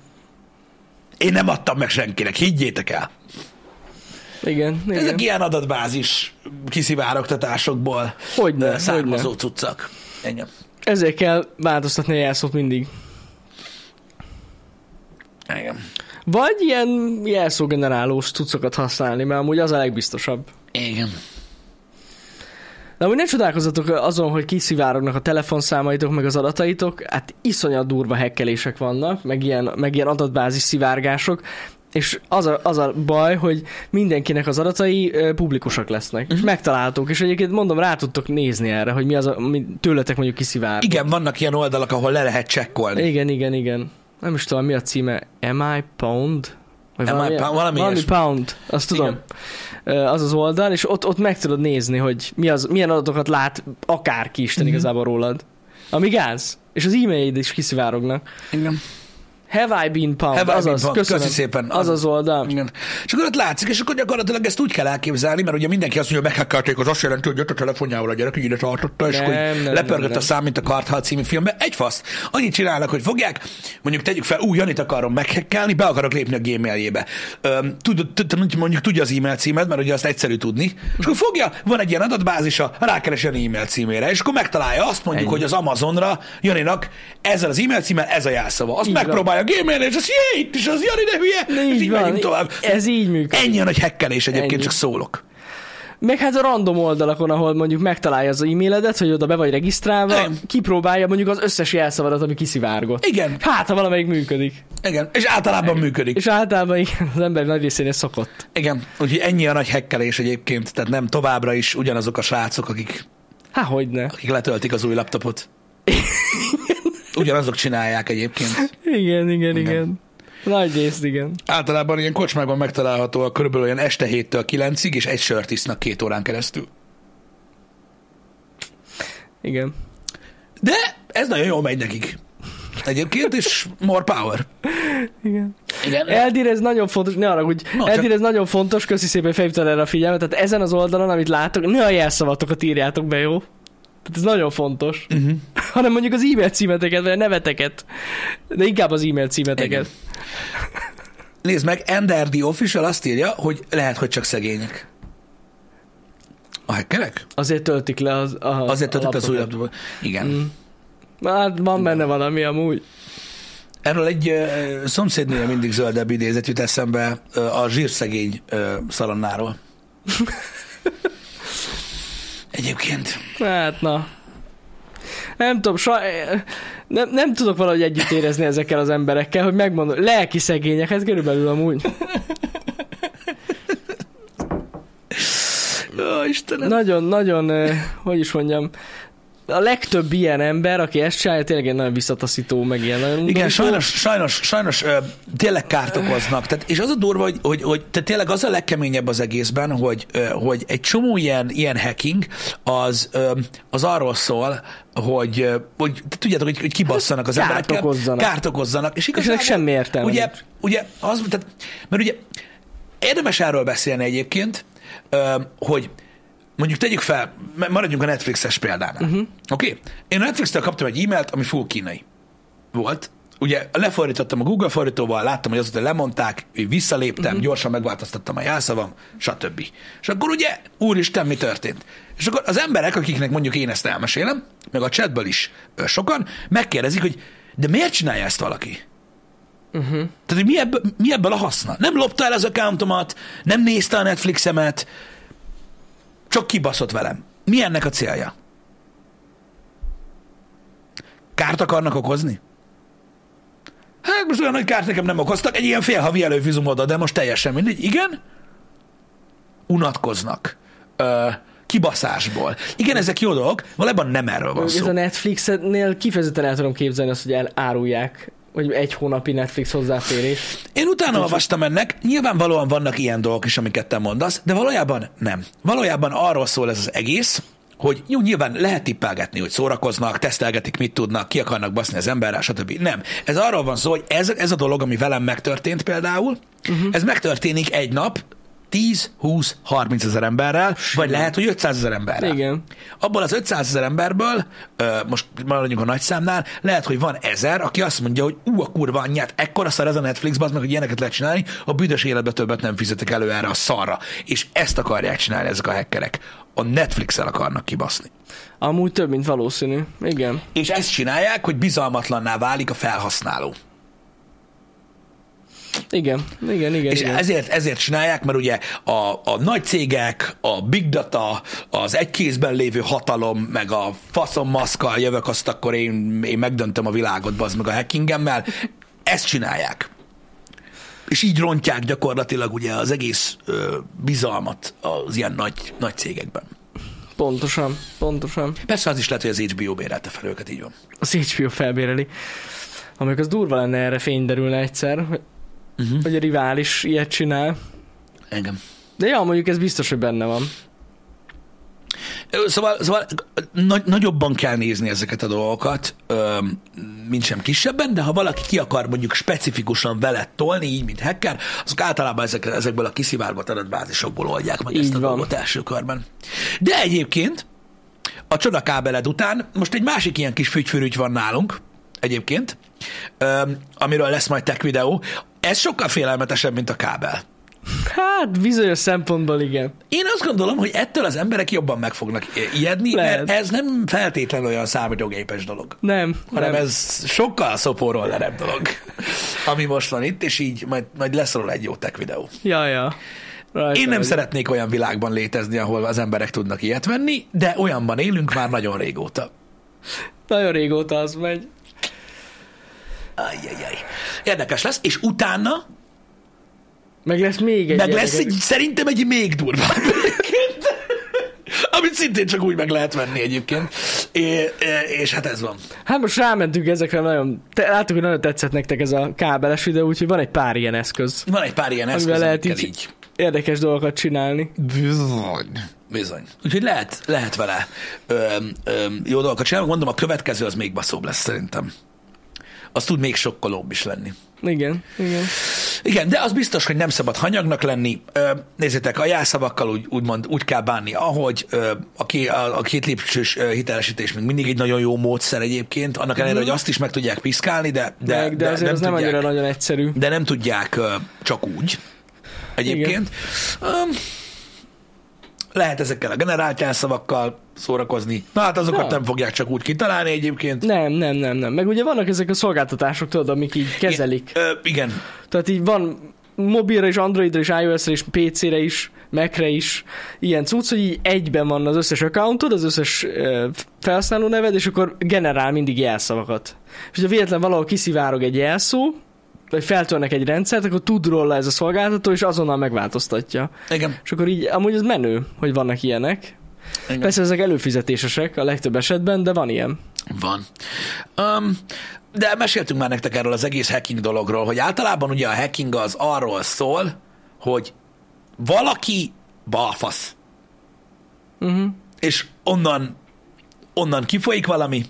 én nem adtam meg senkinek, higgyétek el. Igen, igen. Ezek ilyen adatbázis kiszivárogtatásokból Hogyne, ö, származó hogyne. cuccak. Ennyi. Ezért kell változtatni a jelszót mindig. Igen. Vagy ilyen jelszógenerálós cuccokat használni, mert amúgy az a legbiztosabb. Igen. De amúgy ne csodálkozzatok azon, hogy kiszivárognak a telefonszámaitok, meg az adataitok, hát iszonyat durva hekkelések vannak, meg ilyen, meg ilyen adatbázis szivárgások, és az a, az a baj, hogy mindenkinek az adatai ö, publikusak lesznek, Mhm. és megtaláltuk, és egyébként mondom, rá tudtok nézni erre, hogy mi az, a, mi tőletek mondjuk kiszivárog. Igen, vannak ilyen oldalak, ahol le lehet csekkolni. Igen, igen, igen. Nem is tudom, mi a címe. Am I Pound? Vagy Am I valami, Pound? Valami valami. Pound, azt tudom. Ö, Az az oldal, és ott, ott meg tudod nézni, hogy mi az, milyen adatokat lát akárki Isten Mhm. igazából rólad. Ami gáz. És az e-mailjid is kiszivárognak. Igen. Have I been pumped? Have I been azaz, pumped? köszönöm. Köszi szépen. Az az oldal. Igen. És akkor ott látszik, és akkor gyakorlatilag ezt úgy kell elképzelni, mert ugye mindenki azt mondja, hogy meghekkelték, az azt jelenti, hogy jött a telefonjával a gyerek, így ide tartotta, és Nem, akkor nem, így nem, lepörgött nem. a szám, mint a Karthal című filmben. Egy fasz. Annyit csinálnak, hogy fogják, mondjuk tegyük fel, ú, Janit akarom meghekkelni, be akarok lépni a gmailjébe. Mondjuk tudja az e-mail címet, mert ugye azt egyszerű tudni. És akkor fogja, van egy ilyen adatbázisa, rákeres Jani e-mail címére, és akkor megtalálja azt mondjuk, hogy az Amazonra Janinak ezzel az e-mail címmel ez a jelszava. Azt Így van. megpróbálja gmailni, és azt jé, itt is az Jani, de hülye, és Így így van. megyünk tovább. Ez így működik. Ennyi a nagy hekkelés egyébként, Ennyi. csak szólok. Meg hát a random oldalakon, ahol mondjuk megtalálja az e-mailedet, hogy oda be vagy regisztrálva, Igen. kipróbálja mondjuk az összes jelszavadat, ami kiszivárgott. Igen, Hát, ha valamelyik működik. igen, és általában működik. És általában igen, az ember nagy részén ez szokott. Igen, úgyhogy ennyi a nagy hekkelés egyébként, tehát nem továbbra is ugyanazok a srácok, akik, Há, hogyne. akik letöltik az új laptopot. Ugyanazok csinálják egyébként. Igen, igen, Igen. igen. Nagy részt, igen. Általában ilyen kocsmákban megtalálható a körülbelül olyan este 7-től 9-ig, és egy sört isznak két órán keresztül. Igen. De ez nagyon jól megy nekik. Egyébként, és more power. Igen. Igen. Eldir, ez nagyon fontos, ne arra, hogy No, Eldir, ez nagyon fontos, köszi szépen, hogy felhívtad erre a figyelmet, tehát ezen az oldalon, amit látok, ne a jelszavatokat írjátok be, jó? Tehát ez nagyon fontos. Uh-huh. Hanem mondjuk az e-mail címeteket, vagy a neveteket. De inkább az e-mail címeteket. Igen. Nézd meg, Ender the Official azt írja, hogy lehet, hogy csak szegények. A hackerek? Azért töltik le az, a, Azért a töltött az új laptopot. laptopot. Igen. Mm. Hát van benne valami amúgy. Erről egy uh, szomszédnél mindig zöldebb idézet jut eszembe uh, a zsírszegény uh, szalonnáról. Egyébként. Hát na. Nem tudom, saj... nem, nem tudok valahogy együtt érezni ezekkel az emberekkel, hogy megmondom, lelki szegények, ez körülbelül amúgy. Ó, Istenem. Nagyon, nagyon, hogy is mondjam, a legtöbb ilyen ember, aki ezt csinálja, tényleg egy nagyon visszataszító, meg ilyen nagyon Igen, undorító. sajnos, sajnos, sajnos ö, tényleg kárt okoznak. Tehát, és az a durva, hogy, hogy, hogy tehát tényleg az a legkeményebb az egészben, hogy, ö, hogy egy csomó ilyen, ilyen hacking az, ö, az arról szól, hogy, hogy te tudjátok, hogy, hogy kibasszanak az Kárt emberekkel. okozzanak. Kárt okozzanak. És És ennek igazából, semmi értelme Ugye, ugye, az, tehát, mert ugye érdemes erről beszélni egyébként, hogy mondjuk tegyük fel, ma- maradjunk a Netflixes példánál. Uh-huh. Oké? Okay? Én a Netflix-től kaptam egy e-mailt, ami full kínai volt. Ugye lefordítottam a Google fordítóval, láttam, hogy azóta lemondták, így visszaléptem, uh-huh. gyorsan megváltoztattam a jelszavam, stb. És akkor ugye, úristen, mi történt? És akkor az emberek, akiknek mondjuk én ezt elmesélem, meg a chatből is sokan, megkérdezik, hogy de miért csinálja ezt valaki? Uh-huh. Tehát, hogy mi ebből, mi ebből a haszna? Nem lopta el az accountomat, nem nézte a Netflixemet, csak kibaszott velem. Mi ennek a célja? Kárt akarnak okozni? Hát most olyan nagy kárt nekem nem okoztak, egy ilyen félhavi előfizum oda, de most teljesen mindegy. Igen? Unatkoznak. Ö, kibaszásból. Igen, ezek jó dolgok, valójában nem erről van Ez szó. a Netflixnél kifejezetten el tudom képzelni azt, hogy elárulják, hogy egy hónapi Netflix hozzáférés. Én utána olvastam ennek, nyilvánvalóan vannak ilyen dolgok is, amiket te mondasz, de valójában nem. Valójában arról szól ez az egész, hogy jó, nyilván lehet tippelgetni, hogy szórakoznak, tesztelgetik, mit tudnak, ki akarnak baszni az emberrel, stb. Nem. Ez arról van szó, hogy ez, ez a dolog, ami velem megtörtént például, uh-huh. ez megtörténik egy nap 10, 20, 30 ezer emberrel, vagy lehet, hogy 500 ezer emberrel. Igen. Abból az 500 ezer emberből, most maradjunk a nagy számnál, lehet, hogy van ezer, aki azt mondja, hogy ú, a kurva anyját, ekkora szar ez a Netflix, az meg, hogy ilyeneket lehet csinálni, a büdös életben többet nem fizetek elő erre a szarra. És ezt akarják csinálni ezek a hackerek. A Netflix-el akarnak kibaszni. Amúgy több, mint valószínű. Igen. És ezt csinálják, hogy bizalmatlanná válik a felhasználó. Igen, igen, igen. És igen. ezért, ezért csinálják, mert ugye a, a nagy cégek, a big data, az egy kézben lévő hatalom, meg a faszom maszkal jövök, azt akkor én, én megdöntöm a világot, bazd meg a hackingemmel, ezt csinálják. És így rontják gyakorlatilag ugye az egész ö, bizalmat az ilyen nagy, nagy cégekben. Pontosan, pontosan. Persze az is lehet, hogy az HBO bérelte fel őket, így van. Az HBO felbéreli. Amikor az durva lenne erre fény derülne egyszer, hogy, Uh-huh. hogy a rivális ilyet csinál. Engem. De ja, mondjuk ez biztos, hogy benne van. Szóval, szóval nagy, nagyobban kell nézni ezeket a dolgokat, mint sem kisebben, de ha valaki ki akar mondjuk specifikusan veled tolni, így, mint hacker, azok általában ezek, ezekből a kiszivárgott adatbázisokból oldják meg Így ezt a van. dolgot első körben. De egyébként a csodakábeled után most egy másik ilyen kis fügyfürügy van nálunk, egyébként, amiről lesz majd tech videó. Ez sokkal félelmetesebb, mint a kábel. Hát bizonyos szempontból igen. Én azt gondolom, hogy ettől az emberek jobban meg fognak ijedni, Lehet. mert ez nem feltétlenül olyan számítógépes dolog, Nem, hanem nem. ez sokkal szopórollerebb dolog, ami most van itt, és így majd, majd lesz róla egy jó tech videó. Ja, ja. Rajta Én nem vagy. szeretnék olyan világban létezni, ahol az emberek tudnak ilyet venni, de olyanban élünk már nagyon régóta. Nagyon régóta az megy. Ajjajjaj. Érdekes lesz, és utána Meg lesz még egy meg lesz egy, szerintem egy még durvább. Amit szintén csak úgy meg lehet venni egyébként. É, és hát ez van. Hát most rámentünk ezekre nagyon... Te, láttuk, hogy nagyon tetszett nektek ez a kábeles videó, úgyhogy van egy pár ilyen eszköz. Van egy pár ilyen eszköz, lehet így, így. érdekes dolgokat csinálni. Bizony. Bizony. Úgyhogy lehet, lehet vele ö, ö, jó dolgokat csinálni. Mondom, a következő az még baszóbb lesz szerintem. Az tud még sokkolóbb is lenni. Igen, igen. Igen, de az biztos, hogy nem szabad hanyagnak lenni. Nézzétek, a jelszavakkal úgy, úgymond úgy kell bánni, ahogy a, ké, a, a két lépcsős hitelesítés még mindig egy nagyon jó módszer egyébként, annak ellenére, hogy azt is meg tudják piszkálni, de, de, De, de, de azért az nem tudják, annyira nagyon egyszerű. de nem tudják csak úgy egyébként. Um, lehet ezekkel a generált jelszavakkal szórakozni. Na hát azokat Ja. nem fogják csak úgy kitalálni egyébként. Nem, nem, nem, nem. Meg ugye vannak ezek a szolgáltatások, tudod, amik így kezelik. Ö, igen, Tehát így van mobilra is, Androidra is, iOS-re is, PC-re is, Mac-re is ilyen cucc, hogy így egyben van az összes accountod, az összes uh, felhasználó neved, és akkor generál mindig jelszavakat. És ha véletlen valahol kiszivárog egy jelszó, vagy feltörnek egy rendszert, akkor tud róla ez a szolgáltató, és azonnal megváltoztatja. igen. És akkor így, amúgy az menő, hogy vannak ilyenek. igen. Persze ezek előfizetésesek a legtöbb esetben, de van ilyen. Van. Um, de meséltünk már nektek erről az egész hacking dologról, hogy általában ugye a hacking az arról szól, hogy valaki balfasz, Uh-huh. és onnan, onnan kifolyik valami,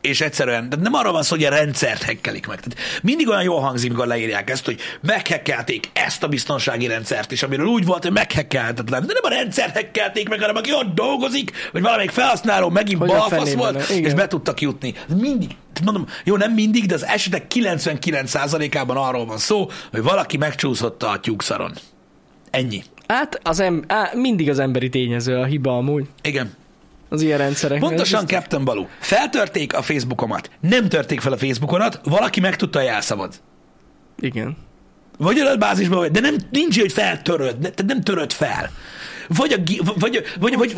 és egyszerűen, de nem arról van szó, hogy a rendszert hekkelik meg. Tehát mindig olyan jól hangzik, amikor leírják ezt, hogy meghekkelték ezt a biztonsági rendszert, és amiről úgy volt, hogy meghekkelhetetlen. De nem a rendszert hekkelték meg, hanem aki ott dolgozik, vagy valamelyik felhasználó megint Hogy balfasz volt, igen. és be tudtak jutni. Mindig, mondom, jó, nem mindig, de az esetek 99%-ában arról van szó, hogy valaki megcsúszott a tyúkszaron. Ennyi. Hát az em- á, mindig az emberi tényező a hiba amúgy, Igen. Az ilyen rendszerek. Pontosan, Captain Balú. Feltörték a Facebookomat. Nem törték fel a Facebookomat, valaki megtudta a jelszavad. Igen. Vagy adatbázisban vagy, de nem, nincs, hogy feltöröd, ne, te nem töröd fel. Vagy, a, vagy, vagy, vagy,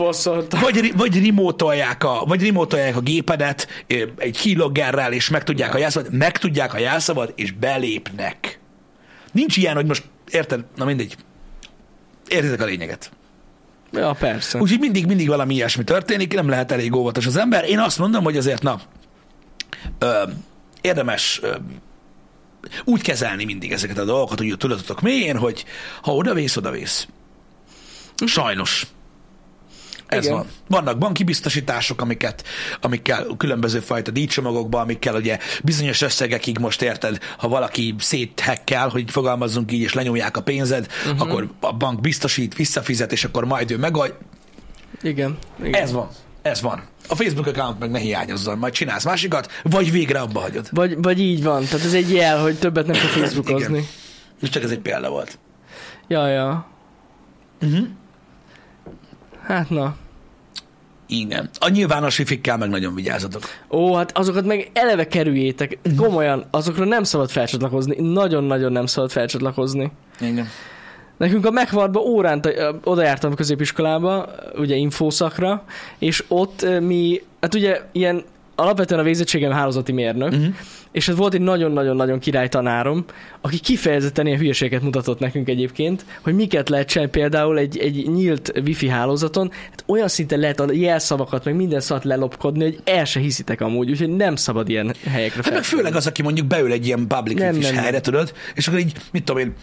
vagy, vagy remotolják a, vagy remotolják a gépedet egy keyloggerrel, és megtudják a jelszavad, megtudják a jelszavad, és belépnek. Nincs ilyen, hogy most, érted? Na mindegy. Értitek a lényeget. Ja, persze. Úgyhogy mindig, mindig valami ilyesmi történik, nem lehet elég óvatos az ember. Én azt mondom, hogy azért, na, ö, érdemes ö, úgy kezelni mindig ezeket a dolgokat, hogy a tudatotok mélyén, hogy ha odavész, odavész. Sajnos. Ez Igen. van. Vannak banki biztosítások, amiket, amikkel különböző fajta díjcsomagokba, amikkel ugye bizonyos összegekig most érted, ha valaki széthekkel, hogy fogalmazzunk így, és lenyúlják a pénzed, uh-huh. akkor a bank biztosít, visszafizet, és akkor majd ő megold. Igen. Igen. Ez van. Ez van. A Facebook account meg ne hiányozzon, majd csinálsz másikat, vagy végre abba hagyod. Vagy, vagy így van. Tehát ez egy jel, hogy többet nem kell. Facebookozni. És csak ez egy példa volt. Ja, ja. Uh-huh. Hát na. Igen. A nyilvános wifi-kkel meg nagyon vigyázzatok. Ó, hát azokat meg eleve kerüljétek. Komolyan, azokra nem szabad felcsatlakozni. Nagyon-nagyon nem szabad felcsatlakozni. Igen. Nekünk a megvarba órán oda jártam a középiskolába, ugye infószakra, és ott mi, hát ugye ilyen alapvetően a végzettségem hálózati mérnök, Uh-huh. és ez volt egy nagyon-nagyon-nagyon király tanárom, aki kifejezetten ilyen hülyeséget mutatott nekünk egyébként, hogy miket lehet csinálni például egy, egy nyílt wifi hálózaton, hát olyan szinten lehet a jelszavakat, meg minden szart lelopkodni, hogy el se hiszitek amúgy, úgyhogy nem szabad ilyen helyekre Hát meg főleg az, aki mondjuk beül egy ilyen public Nem, wifi helyre, tudod, és akkor így, mit tudom én,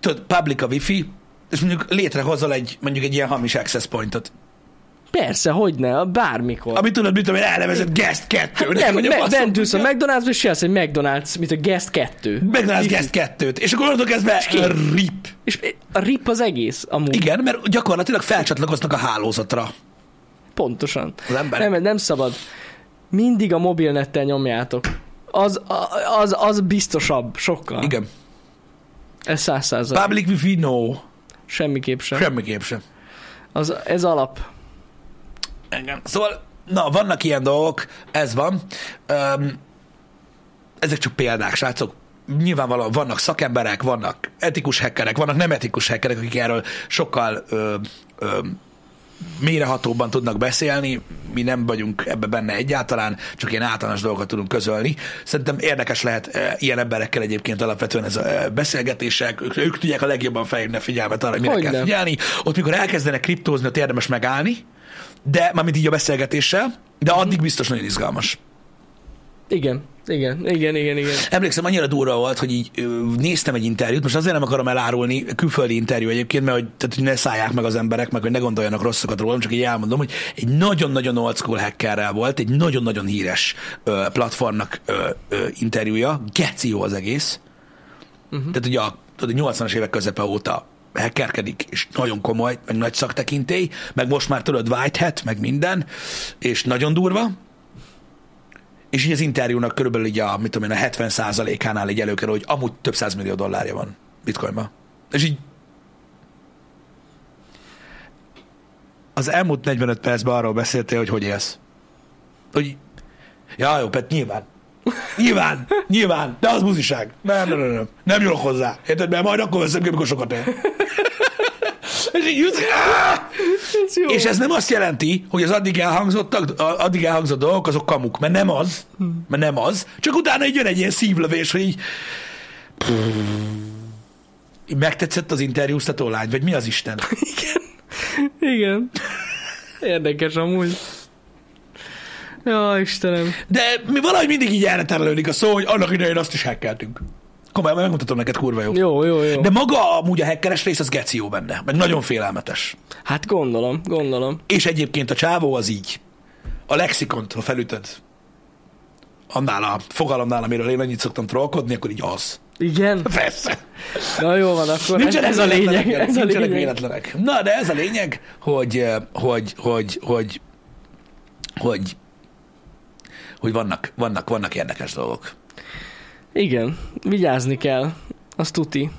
tudod, public a wifi, és mondjuk létrehozol egy, mondjuk egy ilyen hamis access pointot. Persze, hogy ne, bármikor. Amit tudod, mit tudom én, elnevezett Guest 2 nem, me- bent ülsz a McDonald's-ba, és jelsz egy McDonald's, mint a Guest 2. McDonald's Guest 2-t, és akkor onnantól kezdve rip. És a rip az egész, amúgy. Igen, mert gyakorlatilag felcsatlakoznak a hálózatra. Pontosan. Az emberek. Nem, nem szabad. Mindig a mobilnettel nyomjátok. Az, az, az biztosabb, sokkal. Igen. Ez száz százalék. Public Wi-Fi, no. Semmiképp sem. Semmiképp sem. Az, ez alap. Igen. Szóval, na, vannak ilyen dolgok, ez van. Um, ezek csak példák, srácok. Nyilvánvalóan vannak szakemberek, vannak etikus hackerek, vannak nem etikus hackerek, akik erről sokkal ö, ö, mérehatóbban tudnak beszélni, mi nem vagyunk ebbe benne egyáltalán, csak ilyen általános dolgokat tudunk közölni. Szerintem érdekes lehet e, ilyen emberekkel egyébként alapvetően ez a e, beszélgetések, ők, ők tudják a legjobban felhívni a figyelmet arra, hogy mire Hogyne. kell figyelni. Ott, mikor elkezdenek kriptózni, ott érdemes megállni, de mármint így a beszélgetéssel, de addig biztos nagyon izgalmas. Igen, igen, igen, igen, igen. Emlékszem, annyira durva volt, hogy így ö, néztem egy interjút, most azért nem akarom elárulni, külföldi interjú egyébként, mert hogy, tehát, hogy ne szállják meg az emberek, meg hogy ne gondoljanak rosszakat rólam, csak így elmondom, hogy egy nagyon-nagyon old school hackerrel volt, egy nagyon-nagyon híres ö, platformnak ö, ö, interjúja, geci jó az egész. Uh-huh. Tehát ugye a, a 80-as évek közepe óta hackerkedik, és nagyon komoly, meg nagy szaktekintély, meg most már tudod white hat, meg minden, és nagyon durva, és így az interjúnak körülbelül így a, mit tudom én, a 70%-ánál így előkerül, hogy amúgy több százmillió dollárja van bitcoinban. És így az elmúlt 45 percben arról beszéltél, hogy hogy élsz. Hogy, ja, jó, Pet, nyilván. Nyilván, nyilván, de az buziság. Nem, nem, nem, nem. Nem nyúlok hozzá. Érted? Mert majd akkor veszem ki, amikor sokat ér. És így Ez és ez nem azt jelenti, hogy az addig elhangzottak, addig elhangzott dolgok, azok kamuk, mert nem az, mert nem az, csak utána így jön egy ilyen szívlövés, hogy így, így megtetszett az interjúztató lány, vagy mi az Isten? Igen. Érdekes amúgy. Ja, Istenem. De mi valahogy mindig így erre terelődik a szó, hogy annak idején azt is hackeltünk. Komolyan, megmutatom neked, kurva jó. Jó, jó, jó. De maga amúgy a hackeres rész, az geci jó benne, meg nagyon félelmetes. Hát gondolom, gondolom. És egyébként a csávó az így. A lexikont, ha felütöd, annál a fogalomnál, amiről én annyit szoktam trollkodni, akkor így az. Igen? Persze. Na jó van, akkor ez, Nincsenek ez a lényeg. Ez a lényeg. véletlenek. Na, de ez a lényeg, hogy, eh, hogy, hogy, hogy, hogy, hogy vannak, vannak, vannak érdekes dolgok. Igen, vigyázni kell. Az tuti.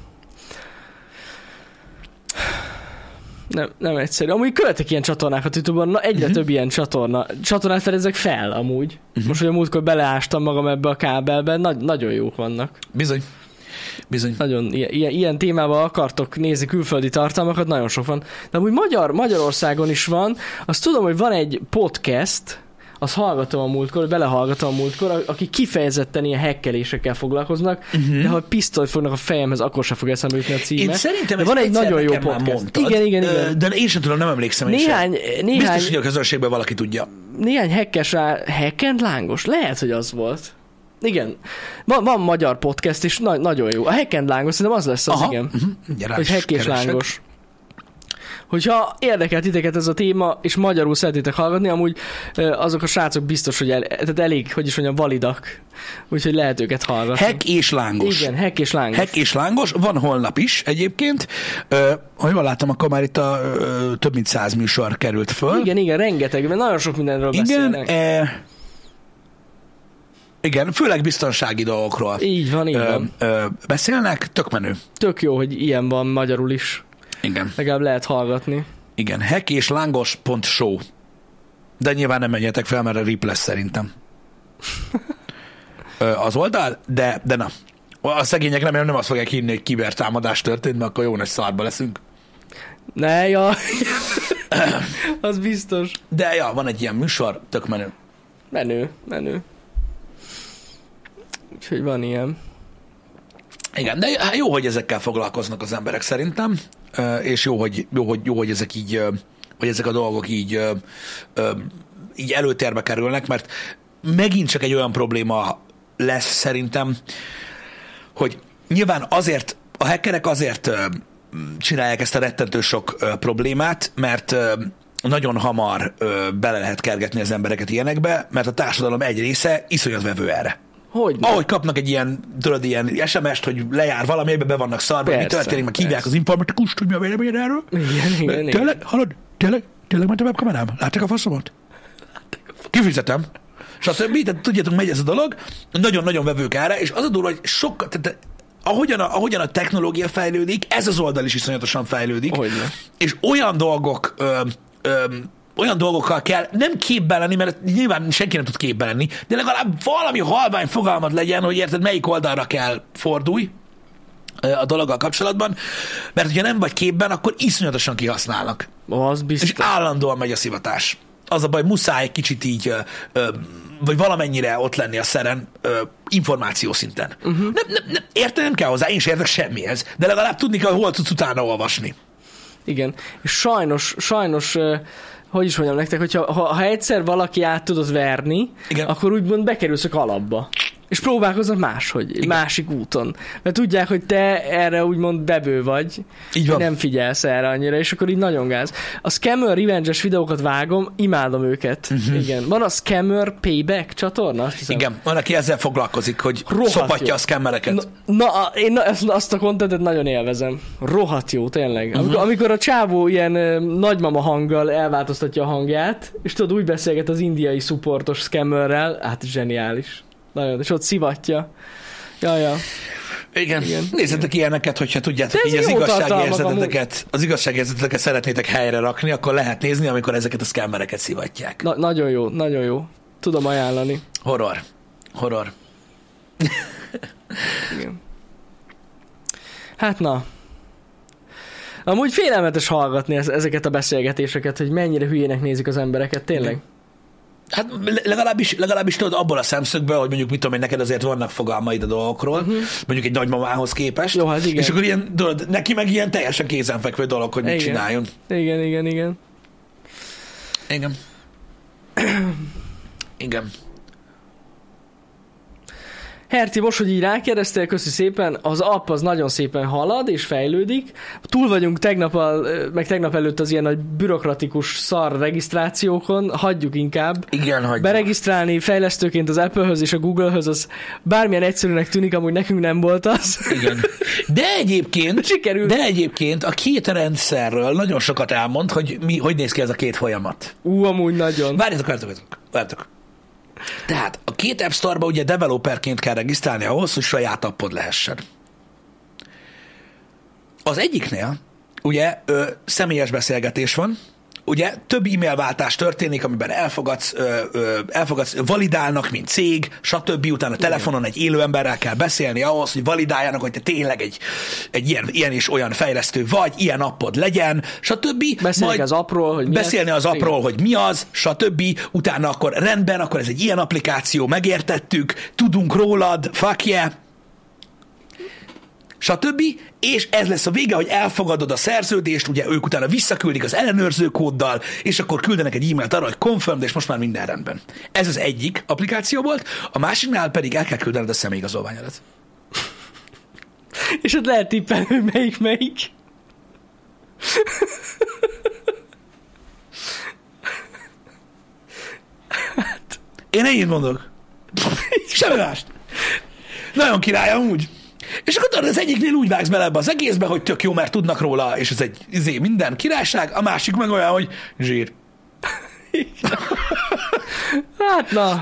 Nem, nem egyszerű. Amúgy követek ilyen csatornákat YouTube-on, na egyre uh-huh. több ilyen csatorna. Csatornát fedezek fel amúgy. Uh-huh. Most, hogy a múltkor beleástam magam ebbe a kábelbe, nagy, nagyon jók vannak. Bizony. Bizony. Nagyon ilyen, ilyen témában akartok nézni külföldi tartalmakat, nagyon sok van. De amúgy Magyar, Magyarországon is van. Azt tudom, hogy van egy podcast, azt hallgatom a múltkor, belehallgatom a múltkor, a- akik kifejezetten ilyen hekkelésekkel foglalkoznak, uh-huh. de ha pisztolyt fognak a fejemhez, akkor se fog eszembe jutni a címe. Én szerintem de van egy nagyon jó podcast. Mondtad, igen, igen, igen. De én sem tudom, nem emlékszem én Néhány, sem. néhány, Biztos, hogy a közönségben valaki tudja. néhány hekkes rá, hekkent lángos? Lehet, hogy az volt. Igen. Van, van magyar podcast, és na, nagyon jó. A hekkent lángos, szerintem az lesz az, Aha. igen. Uh-huh. Hogy hekk és keresek. lángos. Hogyha érdekel titeket ez a téma, és magyarul szeretitek hallgatni, amúgy azok a srácok biztos, hogy el, tehát elég, hogy is mondjam, validak. Úgyhogy lehet őket hallgatni. Hek és lángos. Igen, hek és lángos. Hek és lángos, van holnap is egyébként. Ö, ha jól láttam, akkor már itt a ö, több mint száz műsor került föl. Igen, igen, rengeteg, mert nagyon sok mindenről Igen, beszélnek. e, igen, főleg biztonsági dolgokról Így van, így ö, van. ö, beszélnek, tök menő. Tök jó, hogy ilyen van magyarul is. Igen, Legalább lehet hallgatni. igen, hek és lángos.show. De nyilván nem menjetek fel, mert a rip lesz szerintem. Az oldal, de, de na. A szegények remélem nem azt fogják hinni, hogy kibertámadás történt, mert akkor jó nagy szarba leszünk. Ne, ja. az biztos. De ja, van egy ilyen műsor, tök menő. Menő, menő. Úgyhogy van ilyen. Igen, de jó, hogy ezekkel foglalkoznak az emberek szerintem, és jó, hogy, jó, hogy, jó, hogy ezek így, hogy ezek a dolgok így, így előtérbe kerülnek, mert megint csak egy olyan probléma lesz szerintem, hogy nyilván azért, a hackerek azért csinálják ezt a rettentő sok problémát, mert nagyon hamar bele lehet kergetni az embereket ilyenekbe, mert a társadalom egy része iszonyat vevő erre. Hogy? Ahogy kapnak egy ilyen, tudod, ilyen SMS-t, hogy lejár valami, ebbe be vannak szarva, mi történik, meg hívják az informatikust, hogy mi a véleményed erről. Igen, igen, igen. Tényleg, hallod? Tényleg, tényleg ment a webkamerám? Látták a faszomat? Kifizetem. Stb. Tehát tudjátok, megy ez a dolog. Nagyon-nagyon vevők erre, és az a durva, hogy sokkal, tehát ahogyan a, ahogyan a technológia fejlődik, ez az oldal is iszonyatosan fejlődik. Hogyne. És olyan dolgok, ö, ö, olyan dolgokkal kell nem képben lenni, mert nyilván senki nem tud képben lenni, de legalább valami halvány fogalmat legyen, hogy érted, melyik oldalra kell fordulj a dologgal kapcsolatban, mert hogyha nem vagy képben, akkor iszonyatosan kihasználnak. Az És biztos. állandóan megy a szivatás. Az a baj, muszáj egy kicsit így, vagy valamennyire ott lenni a szeren információ szinten. Uh-huh. Nem, nem, nem, érte nem kell hozzá, én sem értek semmihez, de legalább tudni kell, hogy hol tudsz utána olvasni. Igen. És sajnos, sajnos, hogy is mondjam nektek, hogyha ha, ha egyszer valaki át tudod verni, Igen. akkor úgymond bekerülsz a kalapba. És próbálkoznak máshogy, egy másik úton. Mert tudják, hogy te erre úgymond bevő vagy, Így van. nem figyelsz erre annyira, és akkor így nagyon gáz. A Scammer Revenge-es videókat vágom, imádom őket. Uh-huh. Igen. Van a Scammer Payback csatorna? Azt hiszem. Igen, van, aki ezzel foglalkozik, hogy Rohadt szopatja jó. a szkemmereket. Na, na én na, ezt, azt a kontentet nagyon élvezem. Rohadt jó, tényleg. Amikor, uh-huh. amikor a csávó ilyen ö, nagymama hanggal elváltoztatja a hangját, és tudod, úgy beszélget az indiai supportos scammerrel, hát zseniális. Nagyon, és ott szivatja. Ja, ja. Igen. Igen. Nézzetek ilyeneket, hogyha tudjátok, így az igazságérzeteteket, az igazságérzeteteket szeretnétek helyre rakni, akkor lehet nézni, amikor ezeket a szkemmereket szivatják. Na, nagyon jó, nagyon jó. Tudom ajánlani. Horror. Horror. Igen. Hát na. Amúgy félelmetes hallgatni ez- ezeket a beszélgetéseket, hogy mennyire hülyének nézik az embereket, tényleg. Hát le- legalábbis, legalábbis tudod abból a szemszögből, hogy mondjuk mit tudom én, neked azért vannak fogalmaid a dolgokról, uh-huh. mondjuk egy nagymamához képest. Jó, hát igen. És akkor ilyen, tudod, neki meg ilyen teljesen kézenfekvő dolog, hogy mit Igen. csináljon. Igen, igen, igen. Igen. Igen. Herti, most, hogy így rákérdeztél, köszi szépen, az app az nagyon szépen halad és fejlődik. Túl vagyunk tegnap, a, meg tegnap előtt az ilyen nagy bürokratikus szar regisztrációkon, hagyjuk inkább. Igen, hogy Beregisztrálni fejlesztőként az Apple-höz és a Google-höz, az bármilyen egyszerűnek tűnik, amúgy nekünk nem volt az. Igen. De egyébként, Sikerült. de egyébként a két rendszerről nagyon sokat elmond, hogy mi, hogy néz ki ez a két folyamat. Ú, amúgy nagyon. Várjatok, várjatok, várjatok, várjatok. Tehát a két App Store-ba ugye developerként kell regisztrálni ahhoz, hogy saját appod lehessen. Az egyiknél ugye ö, személyes beszélgetés van, ugye több e-mailváltás történik, amiben elfogadsz, ö, ö, elfogadsz, validálnak, mint cég, stb. Utána telefonon egy élő emberrel kell beszélni ahhoz, hogy validáljanak, hogy te tényleg egy, egy ilyen, ilyen és olyan fejlesztő vagy, ilyen appod legyen, stb. Beszélni az appról, hogy mi Beszélni az appról, hogy mi az, stb. Utána akkor rendben, akkor ez egy ilyen applikáció, megértettük, tudunk rólad, fuck yeah, stb. És ez lesz a vége, hogy elfogadod a szerződést, ugye ők utána visszaküldik az ellenőrző kóddal, és akkor küldenek egy e-mailt arra, hogy confirmed, és most már minden rendben. Ez az egyik applikáció volt, a másiknál pedig el kell küldened a személyigazolványodat. És ott lehet tippelni, hogy melyik melyik. Én ennyit mondok. Semmi mást. Nagyon király amúgy. És akkor tudod, az egyiknél úgy vágsz bele ebbe az egészbe, hogy tök jó, mert tudnak róla, és ez egy izé, minden királyság, a másik meg olyan, hogy zsír. Hát na,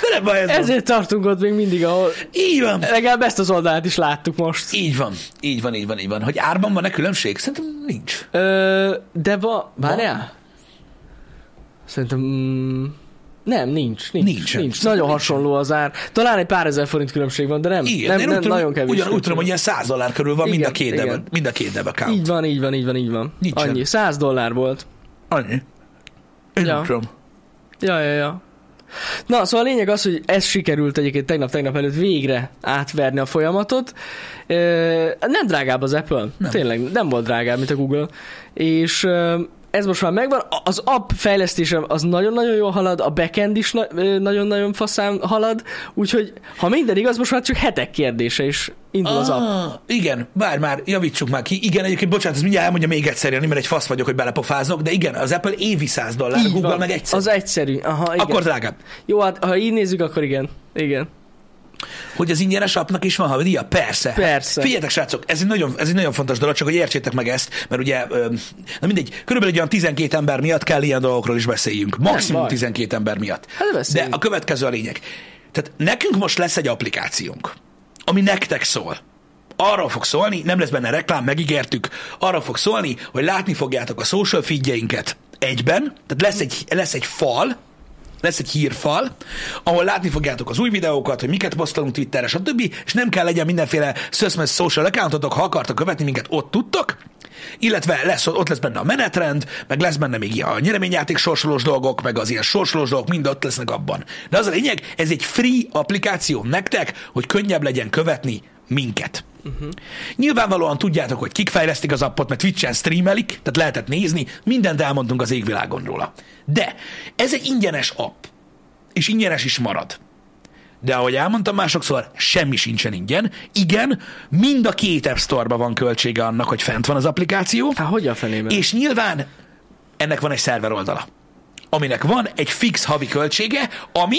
De nem baj, ez van. ezért tartunk ott még mindig, ahol Így van. legalább ezt az oldalt is láttuk most. Így van. Így van, így van, így van. Hogy árban van-e különbség? Szerintem nincs. Ö, de va... Várjál? Szerintem... Mm, nem, nincs. Nincs. Nincs. Szerintem Nagyon nincsen. hasonló az ár. Talán egy pár ezer forint különbség van, de nem. Igen, nem, nem tudom, nagyon kevés. ugyan, úgy tudom, hogy ilyen 100 dollár körül van mind a Igen, két igen. mind a két account. Így van, így van, így van, így van. Nincsen. Annyi. 100 dollár volt. Annyi. Én Ja. nem tudom. Ja, ja, ja. Na, szóval a lényeg az, hogy ez sikerült egyébként tegnap-tegnap előtt végre átverni a folyamatot. Nem drágább az Apple, Nem. tényleg nem volt drágább, mint a Google. És ez most már megvan, az app fejlesztése az nagyon-nagyon jól halad, a backend is na- nagyon-nagyon faszán halad, úgyhogy ha minden igaz, most már csak hetek kérdése is indul az app. Ah, igen, bár már, javítsuk már ki. Igen, egyébként, bocsánat, ez mindjárt elmondja még egyszer, Jani, mert egy fasz vagyok, hogy belepofázok, de igen, az Apple évi 100 dollár, Így Google van. meg egyszer. Az egyszerű. Aha, igen. Akkor drágább. Jó, hát ha így nézzük, akkor igen. Igen. Hogy az ingyenes appnak is van havidíja? Persze. Persze. Figyeljetek, srácok, ez egy, nagyon, ez egy nagyon fontos dolog, csak hogy értsétek meg ezt, mert ugye, na mindegy, körülbelül egy olyan 12 ember miatt kell ilyen dolgokról is beszéljünk. Maximum baj. 12 ember miatt. Hát De a következő a lényeg. Tehát nekünk most lesz egy applikációnk, ami nektek szól. Arról fog szólni, nem lesz benne reklám, megígértük, arról fog szólni, hogy látni fogjátok a social feedjeinket egyben, tehát lesz egy, lesz egy fal, lesz egy hírfal, ahol látni fogjátok az új videókat, hogy miket posztolunk Twitterre, stb. És nem kell legyen mindenféle szöszmes social accountotok, ha akartok követni minket, ott tudtok. Illetve lesz, ott lesz benne a menetrend, meg lesz benne még a nyereményjáték sorsolós dolgok, meg az ilyen sorsolós dolgok, mind ott lesznek abban. De az a lényeg, ez egy free applikáció nektek, hogy könnyebb legyen követni minket. Uh-huh. Nyilvánvalóan tudjátok, hogy kik fejlesztik az appot, mert Twitch-en streamelik, tehát lehetett nézni, mindent elmondtunk az égvilágon róla. De ez egy ingyenes app, és ingyenes is marad. De ahogy elmondtam már sokszor, semmi sincsen ingyen. Igen, mind a két App Store-ban van költsége annak, hogy fent van az applikáció, Hát hogy a fenében? és nyilván ennek van egy szerver oldala, aminek van egy fix havi költsége, ami,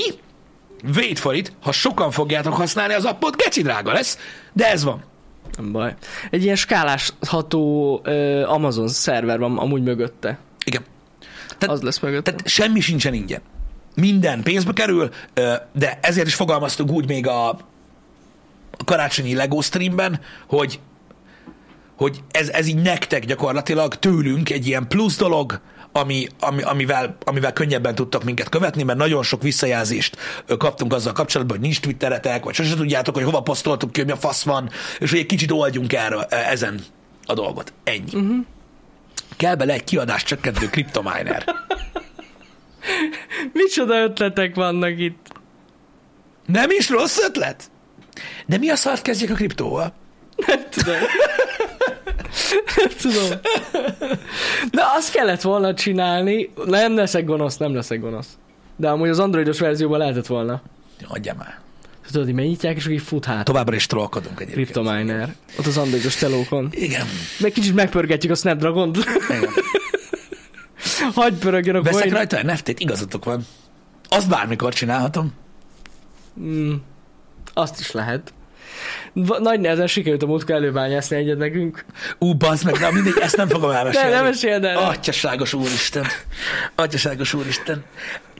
wait for it, ha sokan fogjátok használni az appot, geci drága lesz, de ez van. Nem baj. Egy ilyen skálásható ö, Amazon szerver van amúgy mögötte. Igen. Tehát, Az lesz mögötte. tehát semmi sincsen ingyen. Minden pénzbe kerül, ö, de ezért is fogalmaztunk úgy még a, a karácsonyi Lego streamben, hogy hogy ez, ez így nektek gyakorlatilag tőlünk egy ilyen plusz dolog, ami, ami, amivel, amivel könnyebben tudtak minket követni, mert nagyon sok visszajelzést kaptunk azzal kapcsolatban, hogy nincs Twitteretek, vagy sose tudjátok, hogy hova posztoltuk ki, hogy mi a fasz van, és hogy egy kicsit oldjunk erről, e, ezen a dolgot. Ennyi. Uh-huh. Kell bele egy kiadás csökkentő kriptominer. Micsoda ötletek vannak itt? Nem is rossz ötlet? De mi a szart kezdjek a kriptóval? Nem tudom. Tudom. De azt kellett volna csinálni. Nem leszek gonosz, nem leszek gonosz. De amúgy az androidos verzióban lehetett volna. Adja már. Tudod, hogy megnyitják, és így fut hát. Továbbra is trollkodunk egyébként. Cryptominer. Ott az androidos telókon. Igen. Meg kicsit megpörgetjük a Snapdragon-t. Igen. Hagy pörögjön a Veszek coin. rajta NFT-t, igazatok van. Azt bármikor csinálhatom. Mm, azt is lehet. Nagy nehezen sikerült a múltkor előbányászni egyet nekünk. Ú, bazd meg, de mindegy, ezt nem fogom De elmesélni. nem meséld el. Atyaságos úristen. Atyaságos úristen.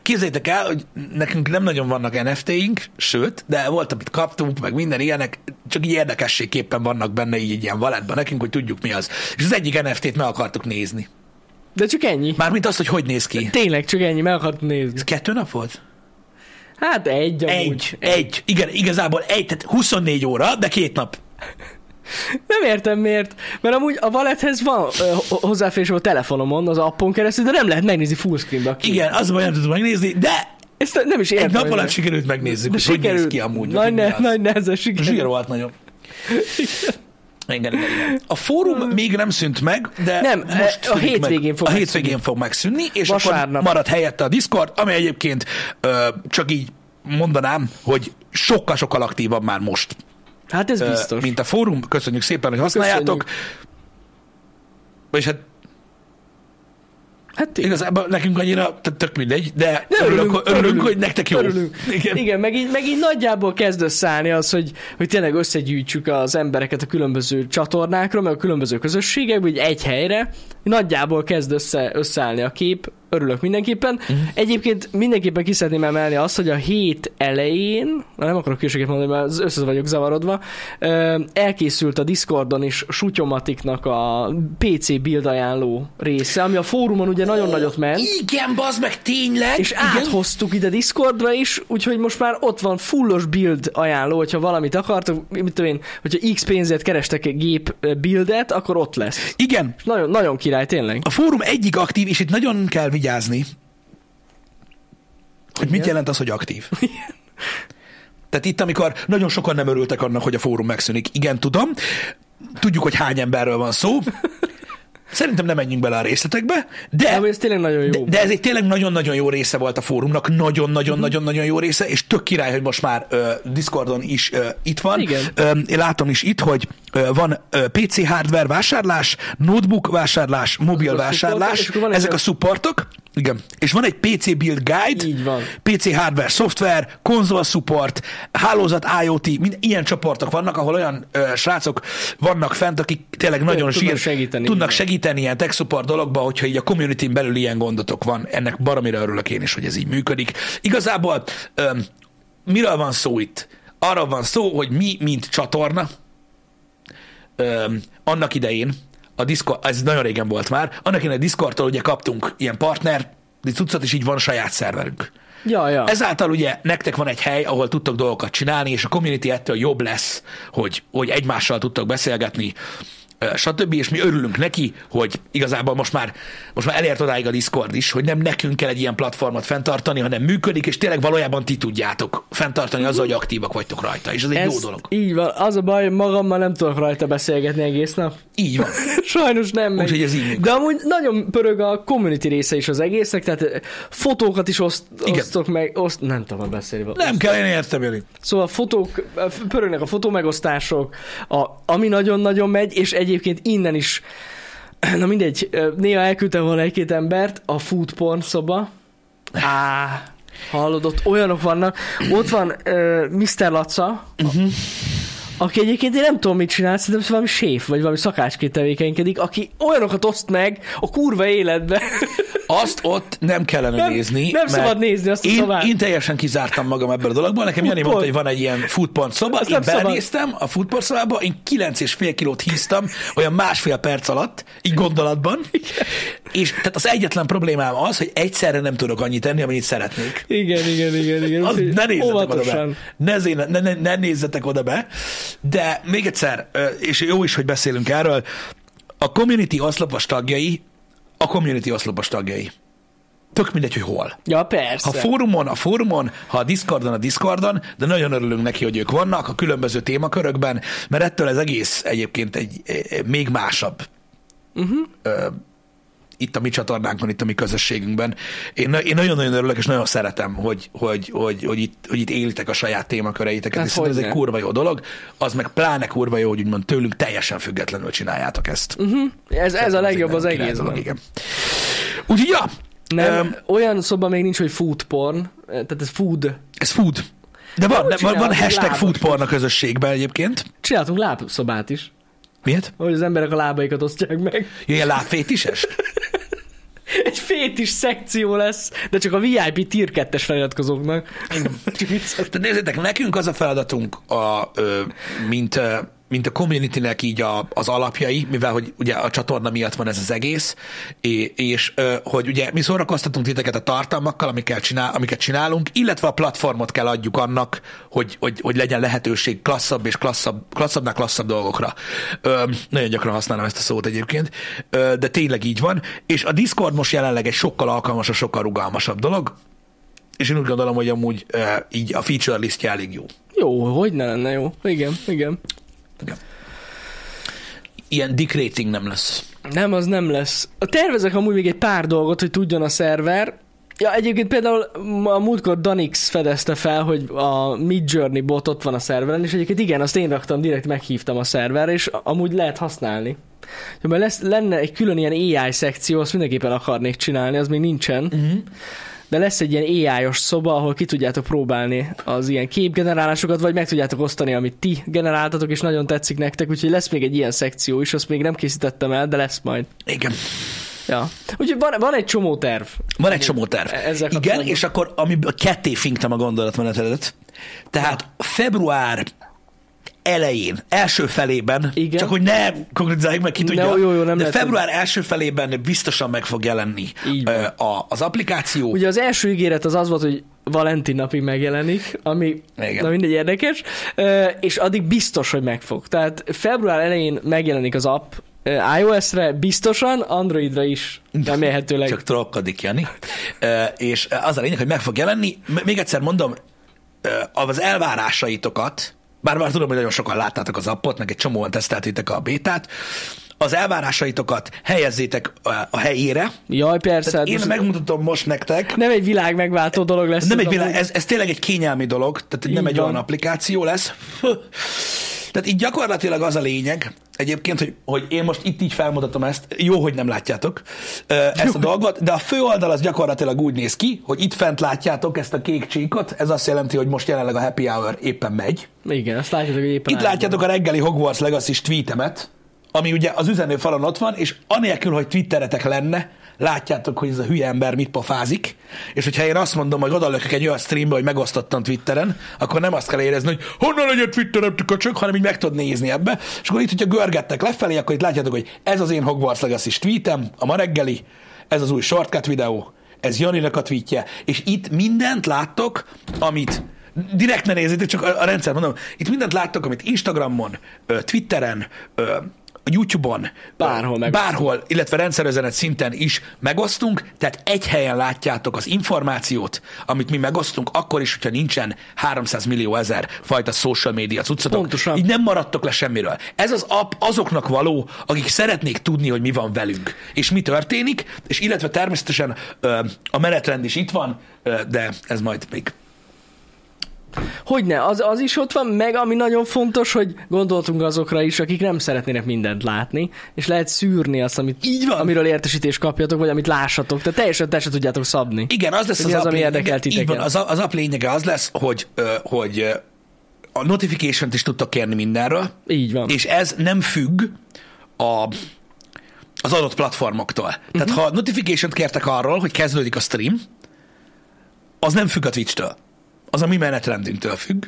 Képzeljétek el, hogy nekünk nem nagyon vannak NFT-ink, sőt, de volt, amit kaptunk, meg minden ilyenek, csak így érdekességképpen vannak benne így ilyen valetben nekünk, hogy tudjuk mi az. És az egyik NFT-t meg akartuk nézni. De csak ennyi. Mármint azt, hogy hogy néz ki. Tényleg csak ennyi, meg akartam nézni. Ez kettő nap volt? Hát egy amúgy. Egy. Egy. Igen, igazából egy, tehát 24 óra, de két nap. Nem értem miért, mert amúgy a valethez van hozzáférés a telefonomon, az appon keresztül, de nem lehet megnézni fullscreenbe. Igen, az baj, nem tudom megnézni, de Ezt nem is értem. egy nap alatt sikerült megnézzük, De hogy hogy néz sikerült. ki amúgy. Nagy, ne, nagy nehezen sikerült. Zsír volt nagyon. Igen, igen, igen. A fórum még nem szűnt meg, de Nem, most a szűnik hétvégén meg. fog a megszűnni. hétvégén fog megszűnni, és Vasárnap. akkor marad helyette a Discord, ami egyébként ö, csak így mondanám, hogy sokkal-sokkal aktívabb már most, Hát ez ö, biztos. mint a fórum. Köszönjük szépen, hogy használjátok. És hát Hát igazából nekünk annyira tök mindegy, de, De örülünk, örülünk, örülünk, hogy nektek jó. Örülünk. Igen. Igen, meg így, meg így nagyjából kezd összeállni az, hogy, hogy tényleg összegyűjtsük az embereket a különböző csatornákra, meg a különböző közösségekbe, hogy egy helyre. Nagyjából kezd össze, összeállni a kép. Örülök mindenképpen. Uh-huh. Egyébként mindenképpen ki szeretném emelni azt, hogy a hét elején, nem akarok különbséget mondani, mert össze vagyok zavarodva, elkészült a Discordon is Sutyomatiknak a PC build ajánló része, ami a fórumon ugye nagyon nagyot ment. Igen, bazd meg, tényleg. És igen. áthoztuk ide Discordra is, úgyhogy most már ott van fullos build ajánló, hogyha valamit akartok, mit tudom én, hogyha X pénzért kerestek egy gép buildet, akkor ott lesz. Igen, És nagyon, nagyon király, tényleg. a fórum egyik aktív, és itt nagyon kell vigyázni, hogy mit Igen. jelent az, hogy aktív. Tehát itt, amikor nagyon sokan nem örültek annak, hogy a fórum megszűnik. Igen, tudom. Tudjuk, hogy hány emberről van szó. Szerintem nem menjünk bele a részletekbe, de, De ez tényleg nagyon jó. de, de ez egy tényleg nagyon-nagyon jó része volt a fórumnak, nagyon-nagyon-nagyon-nagyon jó része, és tök király, hogy most már ö, Discordon is ö, itt van. Igen. Ö, én látom is itt, hogy ö, van ö, PC hardware vásárlás, notebook vásárlás, mobil vásárlás, ezek a supportok, igen, és van egy PC build guide, Így van. PC hardware, szoftver, konzol support, hálózat IoT, mind ilyen csoportok vannak, ahol olyan ö, srácok vannak fent, akik tényleg nagyon tudnak sír, segíteni, tudnak igen. segíteni ilyen tech support dologba, hogyha így a community belül ilyen gondotok van. Ennek baromira örülök én is, hogy ez így működik. Igazából ö, miről van szó itt? Arra van szó, hogy mi, mint csatorna, ö, annak idején, a Discord, ez nagyon régen volt már, annak idején a Discordtól ugye kaptunk ilyen partner, cuccot, és így van saját szerverünk. Ja, ja. Ezáltal ugye nektek van egy hely, ahol tudtok dolgokat csinálni, és a community ettől jobb lesz, hogy, hogy egymással tudtok beszélgetni, stb. És mi örülünk neki, hogy igazából most már, most már elért odáig a Discord is, hogy nem nekünk kell egy ilyen platformot fenntartani, hanem működik, és tényleg valójában ti tudjátok fenntartani azzal, hogy aktívak vagytok rajta, és ez egy ez jó dolog. Így van. Az a baj, magammal nem tudok rajta beszélgetni egész nap. Így van. Sajnos nem megy. Úgyhogy ez így működik. De amúgy nagyon pörög a community része is az egésznek, tehát eh, fotókat is oszt, Igen. osztok meg, oszt, nem tudom beszélni. Nem kell, én értem, Jani. Szóval fotók, pörögnek a fotómegosztások, a, ami nagyon-nagyon megy, és egyébként innen is, na mindegy, néha elküldtem volna egy-két embert a food porn szoba. Á, hallod, ott olyanok vannak. Ott van uh, Mr. Laca, uh-huh. Aki egyébként én nem tudom, mit csinál, szerintem valami séf, vagy valami szakácsként tevékenykedik, aki olyanokat oszt meg a kurva életbe. Azt ott nem kellene Nem- nézni. nem szabad nézni azt a én, szobát. Én teljesen kizártam magam ebből a dologból. Nekem Jani mondta, hogy van egy ilyen foodporn szoba. Azt Én belenéztem a foodporn szobába, én 9,5 kilót híztam, olyan másfél perc alatt, így gondolatban. És tehát az egyetlen problémám az, hogy egyszerre nem tudok annyit enni, amennyit szeretnék. Igen, igen, igen, igen. Az, ne nézzetek oda be. óvatosan. Ne, ne, ne, ne nézzetek oda be. De még egyszer, és jó is, hogy beszélünk erről, a community oszlopos tagjai, a community oszlopos tagjai. Tök mindegy, hogy hol. Ja, persze. Ha fórumon, a fórumon, ha a Discordon, a Discordon, de nagyon örülünk neki, hogy ők vannak a különböző témakörökben, mert ettől az egész egyébként egy, egy még másabb. Uh-huh. Ö, itt a mi csatornánkon, itt a mi közösségünkben. Én, én nagyon-nagyon örülök, és nagyon szeretem, hogy, hogy, hogy, hogy, itt, hogy itt élitek a saját témaköreiteket, Hát és szerintem ez egy kurva jó dolog. Az meg pláne kurva jó, hogy úgymond tőlünk teljesen függetlenül csináljátok ezt. Uh-huh. Ez, ez a legjobb az egészben. dolog, Igen. Úgyhogy, ja, Nem, um, olyan szoba még nincs, hogy food porn, tehát ez food. Ez food. De van, de van, van hashtag lábas foodporn a közösségben egyébként. Csináltunk lábszobát is, Miért? hogy az emberek a lábaikat osztják meg. Ilyen lábfétises? Egy fétis szekció lesz, de csak a VIP tier 2-es feliratkozóknak. Csak nézzétek, nekünk az a feladatunk, a, ö, mint, mint a communitynek így a, az alapjai, mivel hogy ugye a csatorna miatt van ez az egész, és, hogy ugye mi szórakoztatunk titeket a tartalmakkal, amiket, csinál, amiket csinálunk, illetve a platformot kell adjuk annak, hogy, hogy, hogy legyen lehetőség klasszabb és klasszabb, klasszabbnál klasszabb dolgokra. Nagyon gyakran használom ezt a szót egyébként, de tényleg így van, és a Discord most jelenleg egy sokkal alkalmasabb, sokkal rugalmasabb dolog, és én úgy gondolom, hogy amúgy így a feature listje elég jó. Jó, hogy ne lenne jó. Igen, igen. Ilyen dick rating nem lesz. Nem, az nem lesz. Tervezek amúgy még egy pár dolgot, hogy tudjon a szerver. Ja, egyébként például a múltkor Danix fedezte fel, hogy a Mid Journey bot ott van a szerveren, és egyébként igen, azt én raktam, direkt meghívtam a szerverre, és amúgy lehet használni. Ja, mert lesz, lenne egy külön ilyen AI szekció, azt mindenképpen akarnék csinálni, az még nincsen. Uh-huh. De lesz egy ilyen AI-os szoba, ahol ki tudjátok próbálni az ilyen képgenerálásokat, vagy meg tudjátok osztani, amit ti generáltatok, és nagyon tetszik nektek, úgyhogy lesz még egy ilyen szekció is, azt még nem készítettem el, de lesz majd. Igen. Ja. Úgyhogy van, van egy csomó terv. Van egy csomó terv. Ezzel Igen, és akkor amiből ketté finktam a gondolatmenetedet. Tehát február elején, első felében, Igen. csak hogy ne konkrétizáljuk meg, ki tudja, jó, jó, nem de február első felében biztosan meg fog jelenni a, az applikáció. Ugye az első ígéret az az volt, hogy Valentin napig megjelenik, ami Igen. na mindegy érdekes, és addig biztos, hogy megfog. Tehát február elején megjelenik az app iOS-re, biztosan, Androidra is remélhetőleg. Csak trollkodik, Jani. És az a lényeg, hogy meg fog jelenni. Még egyszer mondom, az elvárásaitokat, bár már tudom, hogy nagyon sokan láttátok az appot, meg egy csomóan teszteltétek a bétát, az elvárásaitokat helyezzétek a helyére. Jaj, persze. Tehát hát én most megmutatom most nektek. Nem egy világ megváltó dolog lesz. Nem egy világ, ez, ez tényleg egy kényelmi dolog, tehát nem Így egy van. olyan applikáció lesz. Tehát itt gyakorlatilag az a lényeg, egyébként, hogy, hogy én most itt így felmutatom ezt, jó, hogy nem látjátok ezt a dolgot, de a fő oldal az gyakorlatilag úgy néz ki, hogy itt fent látjátok ezt a kék csíkot, ez azt jelenti, hogy most jelenleg a happy hour éppen megy. Igen, azt látjátok, hogy éppen Itt látjátok a reggeli Hogwarts legacy tweetemet, ami ugye az üzenőfalon ott van, és anélkül, hogy twitteretek lenne, látjátok, hogy ez a hülye ember mit pofázik, és hogyha én azt mondom, hogy odalökök egy olyan streambe, hogy megosztottam Twitteren, akkor nem azt kell érezni, hogy honnan legyen Twitterem, te köcsök, hanem így meg tudod nézni ebbe. És akkor itt, hogyha görgettek lefelé, akkor itt látjátok, hogy ez az én Hogwarts legacy tweetem, a ma reggeli, ez az új shortcut videó, ez Janinak a tweetje, és itt mindent láttok, amit direkt ne nézzétek, csak a, rendszer mondom, itt mindent láttok, amit Instagramon, Twitteren, a YouTube-on, Bárhol megosztunk. bárhol, illetve rendszerezenet szinten is megosztunk, tehát egy helyen látjátok az információt, amit mi megosztunk, akkor is, hogyha nincsen 300 millió ezer fajta social media cuccatok. Pontosan. Így nem maradtok le semmiről. Ez az app azoknak való, akik szeretnék tudni, hogy mi van velünk, és mi történik, és illetve természetesen a menetrend is itt van, de ez majd még Hogyne, az, az is ott van, meg ami nagyon fontos, hogy gondoltunk azokra is, akik nem szeretnének mindent látni, és lehet szűrni azt, amit, Így van. amiről értesítést kapjatok, vagy amit lássatok. Tehát teljesen te se tudjátok szabni. Igen, az lesz az, az, app ami érdekel Így van, titeket. az, az app lényege az lesz, hogy, hogy a notification-t is tudtok kérni mindenről, Így van. és ez nem függ a, az adott platformoktól. Tehát Mhm. ha notification-t kértek arról, hogy kezdődik a stream, az nem függ a Twitch-től. Az a mi menetrendünktől függ,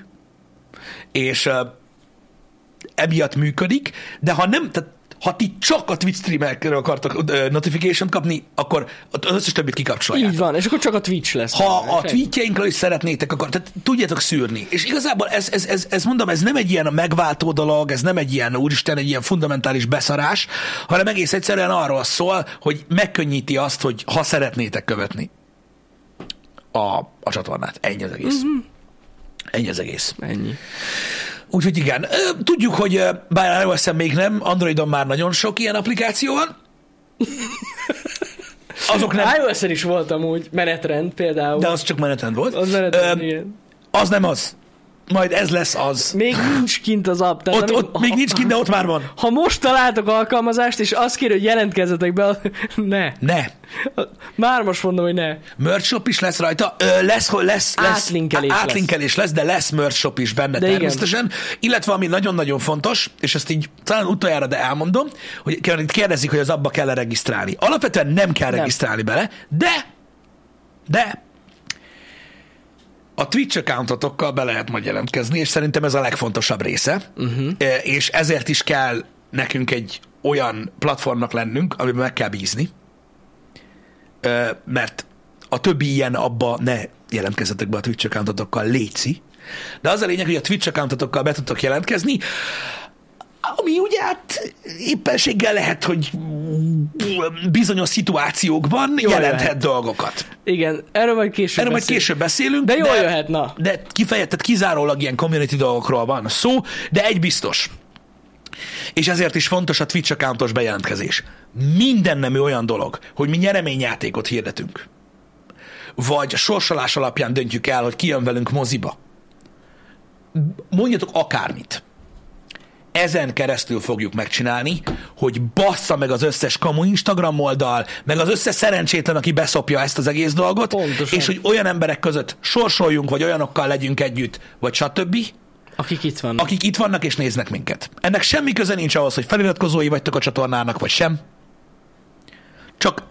és emiatt működik, de ha nem, tehát ha ti csak a Twitch streamerről akartok notification kapni, akkor az összes többit kikapcsolják. Így van, és akkor csak a Twitch lesz. Ha a tweetjeinkről is szeretnétek, akkor tehát tudjátok szűrni. És igazából ez, ez, ez, ez, mondom, ez nem egy ilyen megváltó dolog, ez nem egy ilyen, úristen, egy ilyen fundamentális beszarás, hanem egész egyszerűen arról szól, hogy megkönnyíti azt, hogy ha szeretnétek követni a, a csatornát. Ennyi az egész. Mhm. Ennyi az egész. Ennyi. Úgyhogy igen, tudjuk, hogy bár ios még nem, Androidon már nagyon sok ilyen applikáció van. Azok nem, iOS-en is volt amúgy menetrend például. de az csak menetrend volt. az menetrend, Ö, igen. Az nem az. Majd ez lesz az. Még nincs kint az app. Tehát Ott, amíg- ott még nincs kint, de ott már van. Ha most találtok alkalmazást, és azt kér, hogy jelentkezzetek be, ne. Ne. Már most mondom, hogy ne. Merch shop is lesz rajta. Ö, lesz, hogy lesz, lesz Átlinkelés lesz. átlinkelés lesz, de lesz merch shop is benne De de igen. természetesen. Illetve ami nagyon-nagyon fontos, és ezt így talán utoljára, de elmondom, hogy kérdezik, hogy az abba kell regisztrálni. Alapvetően nem kell Nem. regisztrálni bele, de de a Twitch accountotokkal be lehet majd jelentkezni, és szerintem ez a legfontosabb része, uh-huh. és ezért is kell nekünk egy olyan platformnak lennünk, amiben meg kell bízni, Ö, mert a többi ilyen abba ne jelentkezzetek be a Twitch accountotokkal, léci. De az a lényeg, hogy a Twitch accountotokkal be tudtok jelentkezni, ami ugye hát éppenséggel lehet, hogy bizonyos szituációkban Jól jelenthet jöhet. dolgokat. Igen, erről majd később Erről majd beszélünk. később beszélünk. De jól jöhet, na. De kifejezetten kizárólag ilyen community dolgokról van szó, de egy biztos. És ezért is fontos a Twitch accountos bejelentkezés. Minden nemű olyan dolog, hogy mi nyereményjátékot hirdetünk. Vagy sorsolás alapján döntjük el, hogy ki jön velünk moziba. Mondjatok akármit. Ezen keresztül fogjuk megcsinálni, hogy bassza meg az összes kamu Instagram oldal, meg az összes szerencsétlen, aki beszopja ezt az egész dolgot, Pontosan. és hogy olyan emberek között sorsoljunk, vagy olyanokkal legyünk együtt, vagy stb., Akik itt vannak. akik itt vannak és néznek minket. Ennek semmi köze nincs ahhoz, hogy feliratkozói vagytok a csatornának, vagy sem. Csak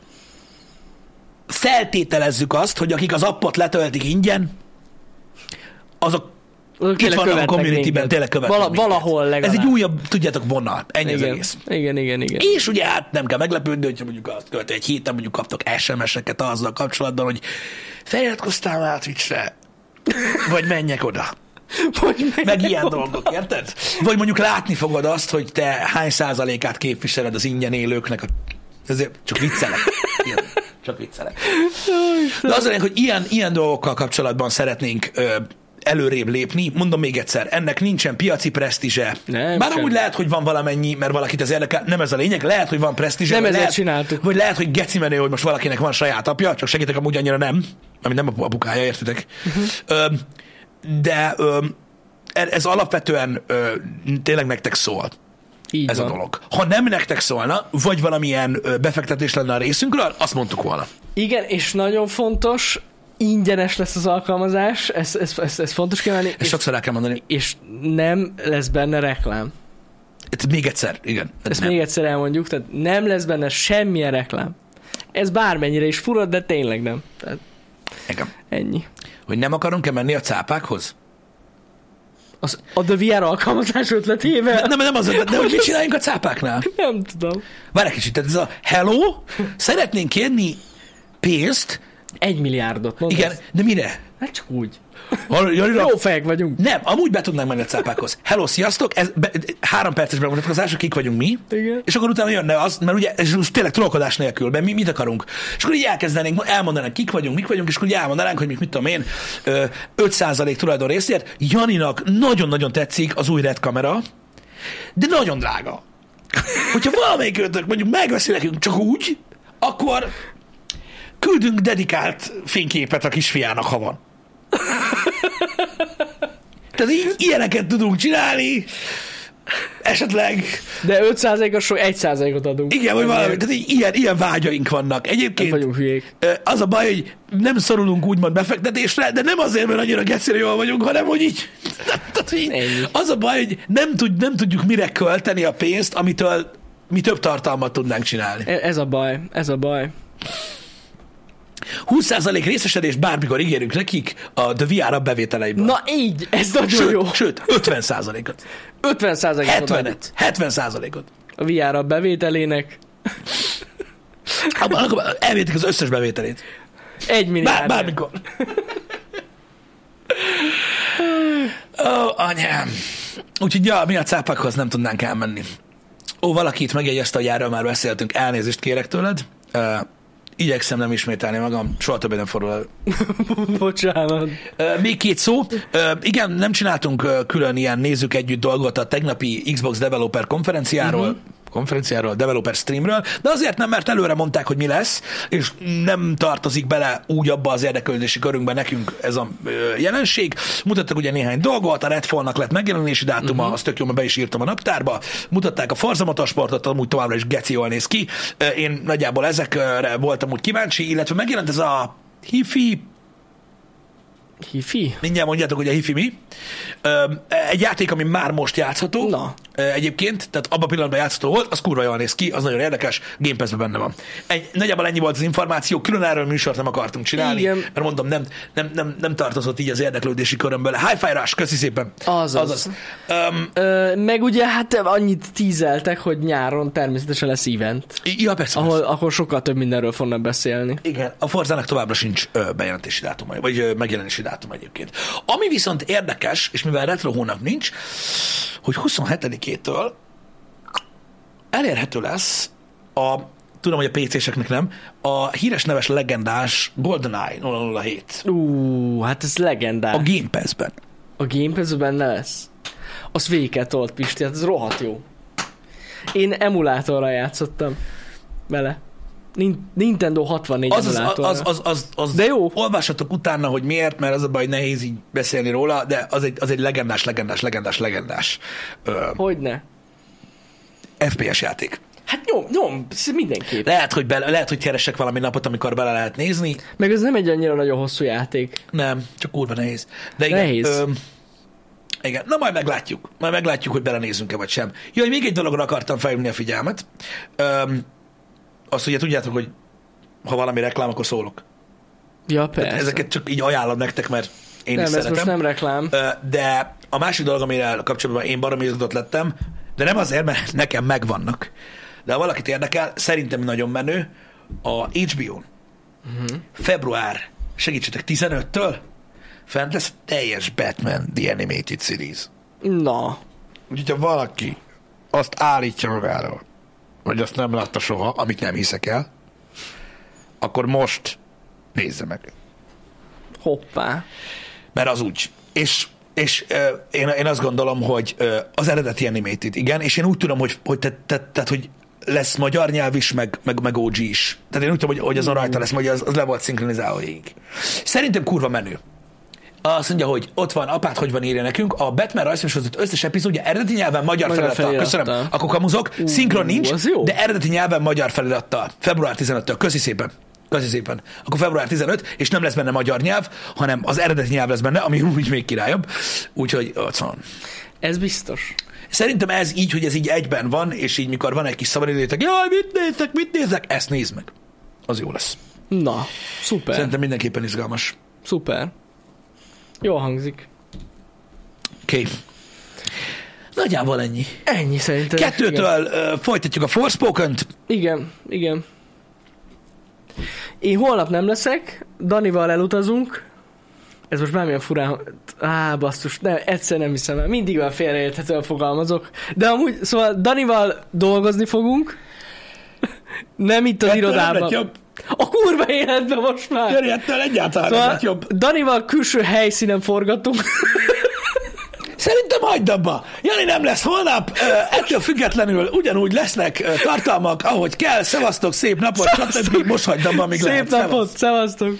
feltételezzük azt, hogy akik az appot letöltik ingyen, azok Azok itt vannak a communityben, tényleg követnek Vala. Valahol legalább. Ez egy újabb, tudjátok, vonal. Ennyi az igen. egész. igen, igen, igen. És ugye hát nem kell meglepődni, hogyha mondjuk azt követő egy héten mondjuk kaptok SMS-eket azzal kapcsolatban, hogy feliratkoztál már Twitchre, vagy menjek oda. Vagy meg, Meg ilyen dolgok, érted? Vagy mondjuk látni fogod azt, hogy te hány százalékát képviseled az ingyen élőknek. A... Ezért csak viccelek. Ilyen, csak viccelek. De az hogy ilyen, ilyen dolgokkal kapcsolatban szeretnénk ö, előrébb lépni. Mondom még egyszer, ennek nincsen piaci presztízse. Nem, Bár amúgy lehet, hogy van valamennyi, mert valakit ez érdekel, nem ez a lényeg, lehet, hogy van presztízse. Nem ezért lehet, csináltuk. Vagy lehet, hogy geci menő, hogy most valakinek van saját apja, csak segítek amúgy annyira nem, ami nem a apukája, értitek? Uh-huh. De ö, ez alapvetően ö, tényleg nektek szól Így ez van. a dolog. Ha nem nektek szólna, vagy valamilyen ö, befektetés lenne a részünkről, azt mondtuk volna. Igen, és nagyon fontos, ingyenes lesz az alkalmazás, ez, ez, ez, ez fontos kiemelni, Ezt és, sokszor el kell mondani. és nem lesz benne reklám. Itt még egyszer, igen. Ezt nem. még egyszer elmondjuk, tehát nem lesz benne semmilyen reklám. Ez bármennyire is furad, de tényleg nem. Tehát Igen. ennyi. Hogy nem akarunk-e menni a cápákhoz? Az, a The VR alkalmazás ötletével? Nem, nem az, de hogy mit csináljunk a cápáknál? Nem tudom. Várj egy kicsit, tehát ez a hello, szeretnénk kérni pénzt, Egy milliárdot, mondd igen, de mire? Hát csak úgy. Jó fejek vagyunk. Nem, amúgy be tudnánk menni a cápákhoz. Hello, sziasztok! Ez be, három perces bemutatkozás, kik vagyunk mi. Igen. És akkor utána jönne az, mert ugye ez tényleg trollkodás nélkül, mert mi mit akarunk. És akkor így elkezdenénk, elmondanánk, kik vagyunk, mik vagyunk, és akkor így elmondanánk, hogy mit, mit tudom én, ö, 5% tulajdon részért. Janinak nagyon-nagyon tetszik az új red kamera, de nagyon drága. Hogyha valamelyik ötök mondjuk megveszi nekünk csak úgy, akkor küldünk dedikált fényképet a kisfiának, ha van. Tehát így, ilyeneket tudunk csinálni, esetleg, De 5%-os sok 1%-ot adunk. igen, vagy valami, tehát így, ilyen, ilyen vágyaink vannak. Nem Egyébként vagyunk hülyék. az a baj, hogy nem szorulunk úgymond befektetésre, de nem azért, mert annyira gecire jól vagyunk, hanem hogy így, tehát, így Ennyi. az a baj, hogy nem, tud, nem tudjuk mire költeni a pénzt, amitől mi több tartalmat tudnánk csinálni. E- Ez a baj, ez a baj. 20% részesedés bármikor ígérünk nekik a The VR bevételeiből. Na így, ez nagyon sőt, jó. sőt, 50%-ot. 50%-ot adunk 70-et. 70%-ot. a VR a bevételének. Abban akkor elvétik az összes bevételét. Egy Bár, milliárd. bármikor. Ó, anyám. Úgyhogy ja, mi a cápákhoz nem tudnánk elmenni. Ó, valaki itt megjegyezte, hogy erről már beszéltünk, elnézést kérek tőled. Uh, igyekszem nem ismételni magam, soha többé nem fordul elő. Bocsánat. Még két szó. Igen, nem csináltunk külön ilyen nézzük együtt dolgot a tegnapi Xbox Developer konferenciáról, uh-huh. Konferenciáról, developer streamről, de azért nem, mert előre mondták, hogy mi lesz, és nem tartozik bele úgy abba az érdeklődési körünkben nekünk ez a jelenség. Mutattak ugye néhány dolgot, a Redfallnak lett megjelenési dátuma, uh-huh. azt tök jó, mert be is írtam a naptárba. Mutatták a Forza Motorsportot, amúgy továbbra is geci jól néz ki. Én nagyjából ezekre voltam úgy kíváncsi, illetve megjelent ez a hifi Hifi? Mindjárt mondjátok, hogy a hifi mi. Egy játék, ami már most játszható. Na. Egyébként, tehát abban a pillanatban játszható volt, az kurva jól néz ki, az nagyon érdekes, Game Pass-ben benne van. Egy, nagyjából ennyi volt az információ, külön erről műsort nem akartunk csinálni, Igen. mert mondom, nem, nem, nem, nem tartozott így az érdeklődési körömből. Hi-Fi Rush, köszi szépen. Azaz. Azaz. Um, Ö, meg ugye hát annyit tízeltek, hogy nyáron természetesen lesz event, ja, persze, ahol, persze. ahol sokkal több mindenről fognak beszélni. Igen, a Forzának továbbra sincs ö, bejelentési dátuma, vagy ö, megjelenési dátum egyébként. Ami viszont érdekes, és mivel retro hónap nincs, hogy 27-től elérhető lesz a, tudom, hogy a PC-seknek nem, a híres neves legendás GoldenEye 007 Ú, hát ez legendás. a Game Pass-ben. A Game pass benne lesz? Az végig kell tolt, Pisti, hát ez rohadt jó. Én emulátorral játszottam vele. Nin- Nintendo 64 Az az, az, az, az, az, De jó. Olvassatok utána, hogy miért, mert az a baj, nehéz így beszélni róla, de az egy, az egy legendás, legendás, legendás, legendás Hogyne? FPS játék. Hát nyom, nyom, mindenképp. Lehet, hogy, bele, lehet, hogy keresek valami napot, amikor bele lehet nézni. Meg ez nem egy annyira nagyon hosszú játék. Nem, csak kurva nehéz. De igen, Nehéz. Ö, igen, na majd meglátjuk. Majd meglátjuk, hogy belenézünk-e vagy sem. Jaj, még egy dologra akartam felhívni a figyelmet. Öm, azt ugye tudjátok, hogy ha valami reklám, akkor szólok. Ja, Tehát persze. ezeket csak így ajánlom nektek, mert én nem, is ez szeretem. most nem reklám. De a másik dolog, amire kapcsolatban én baromi izgatott lettem, de nem azért, mert nekem megvannak. De ha valakit érdekel, szerintem nagyon menő, a HBO-n Mhm. február, segítsetek, 15-től fent lesz teljes Batman The Animated Series. Na, Úgyhogy ha valaki azt állítja magáról, hogy azt nem látta soha, amit nem hiszek el, akkor most nézze meg. hoppá. Mert az úgy. és és uh, én, én azt gondolom, hogy uh, az eredeti animated, igen, és én úgy tudom, hogy, hogy, te, te, te, hogy lesz magyar nyelv is, meg, meg, meg OG is. Tehát én úgy tudom, hogy, hogy azon rajta lesz, hogy az, az le volt szinkronizálva végig. Szerintem kurva menő. Azt mondja, hogy ott van, apát hogy van írja nekünk, a Batman rajzfilmsorozatot összes epizódja eredeti nyelven magyar, Magyar felirattal. felirattal. Köszönöm. Akkor kamuzok, szinkron nincs, de eredeti nyelven magyar felirattal. Február 15-től. Köszi szépen. Köszi szépen. Akkor február 15, és nem lesz benne magyar nyelv, hanem az eredeti nyelv lesz benne, ami úgy még királyabb. Úgyhogy ott van. Ez biztos. Szerintem ez így, hogy ez így egyben van, és így mikor van egy kis szabadidőtek, jaj, mit nézek, mit nézek, ezt nézd meg. Az jó lesz. Na, szuper. Szerintem mindenképpen izgalmas. Szuper. Jó hangzik. Oké. Okay. Nagyjából ennyi. Ennyi szerintem. Kettőtől uh, folytatjuk a Forspoken-t. Igen, igen. Én holnap nem leszek, Danival elutazunk. Ez most bármilyen furán... Á, basszus, ne, egyszer nem hiszem el. Mindig olyan félreérthetően fogalmazok. De amúgy, szóval Danival dolgozni fogunk. Nem itt az nem irodában. lett jobb. A kurva életben most már. Ettől egyáltalán nem Szóval lett jobb. Danival külső helyszínen forgatunk. Szerintem hagyd abba. Jani nem lesz holnap, ettől függetlenül ugyanúgy lesznek tartalmak, ahogy kell. Szevasztok, szép napot, stb. Most hagyd abba, amíg Szép lehet. napot, Szevasz. szevasztok.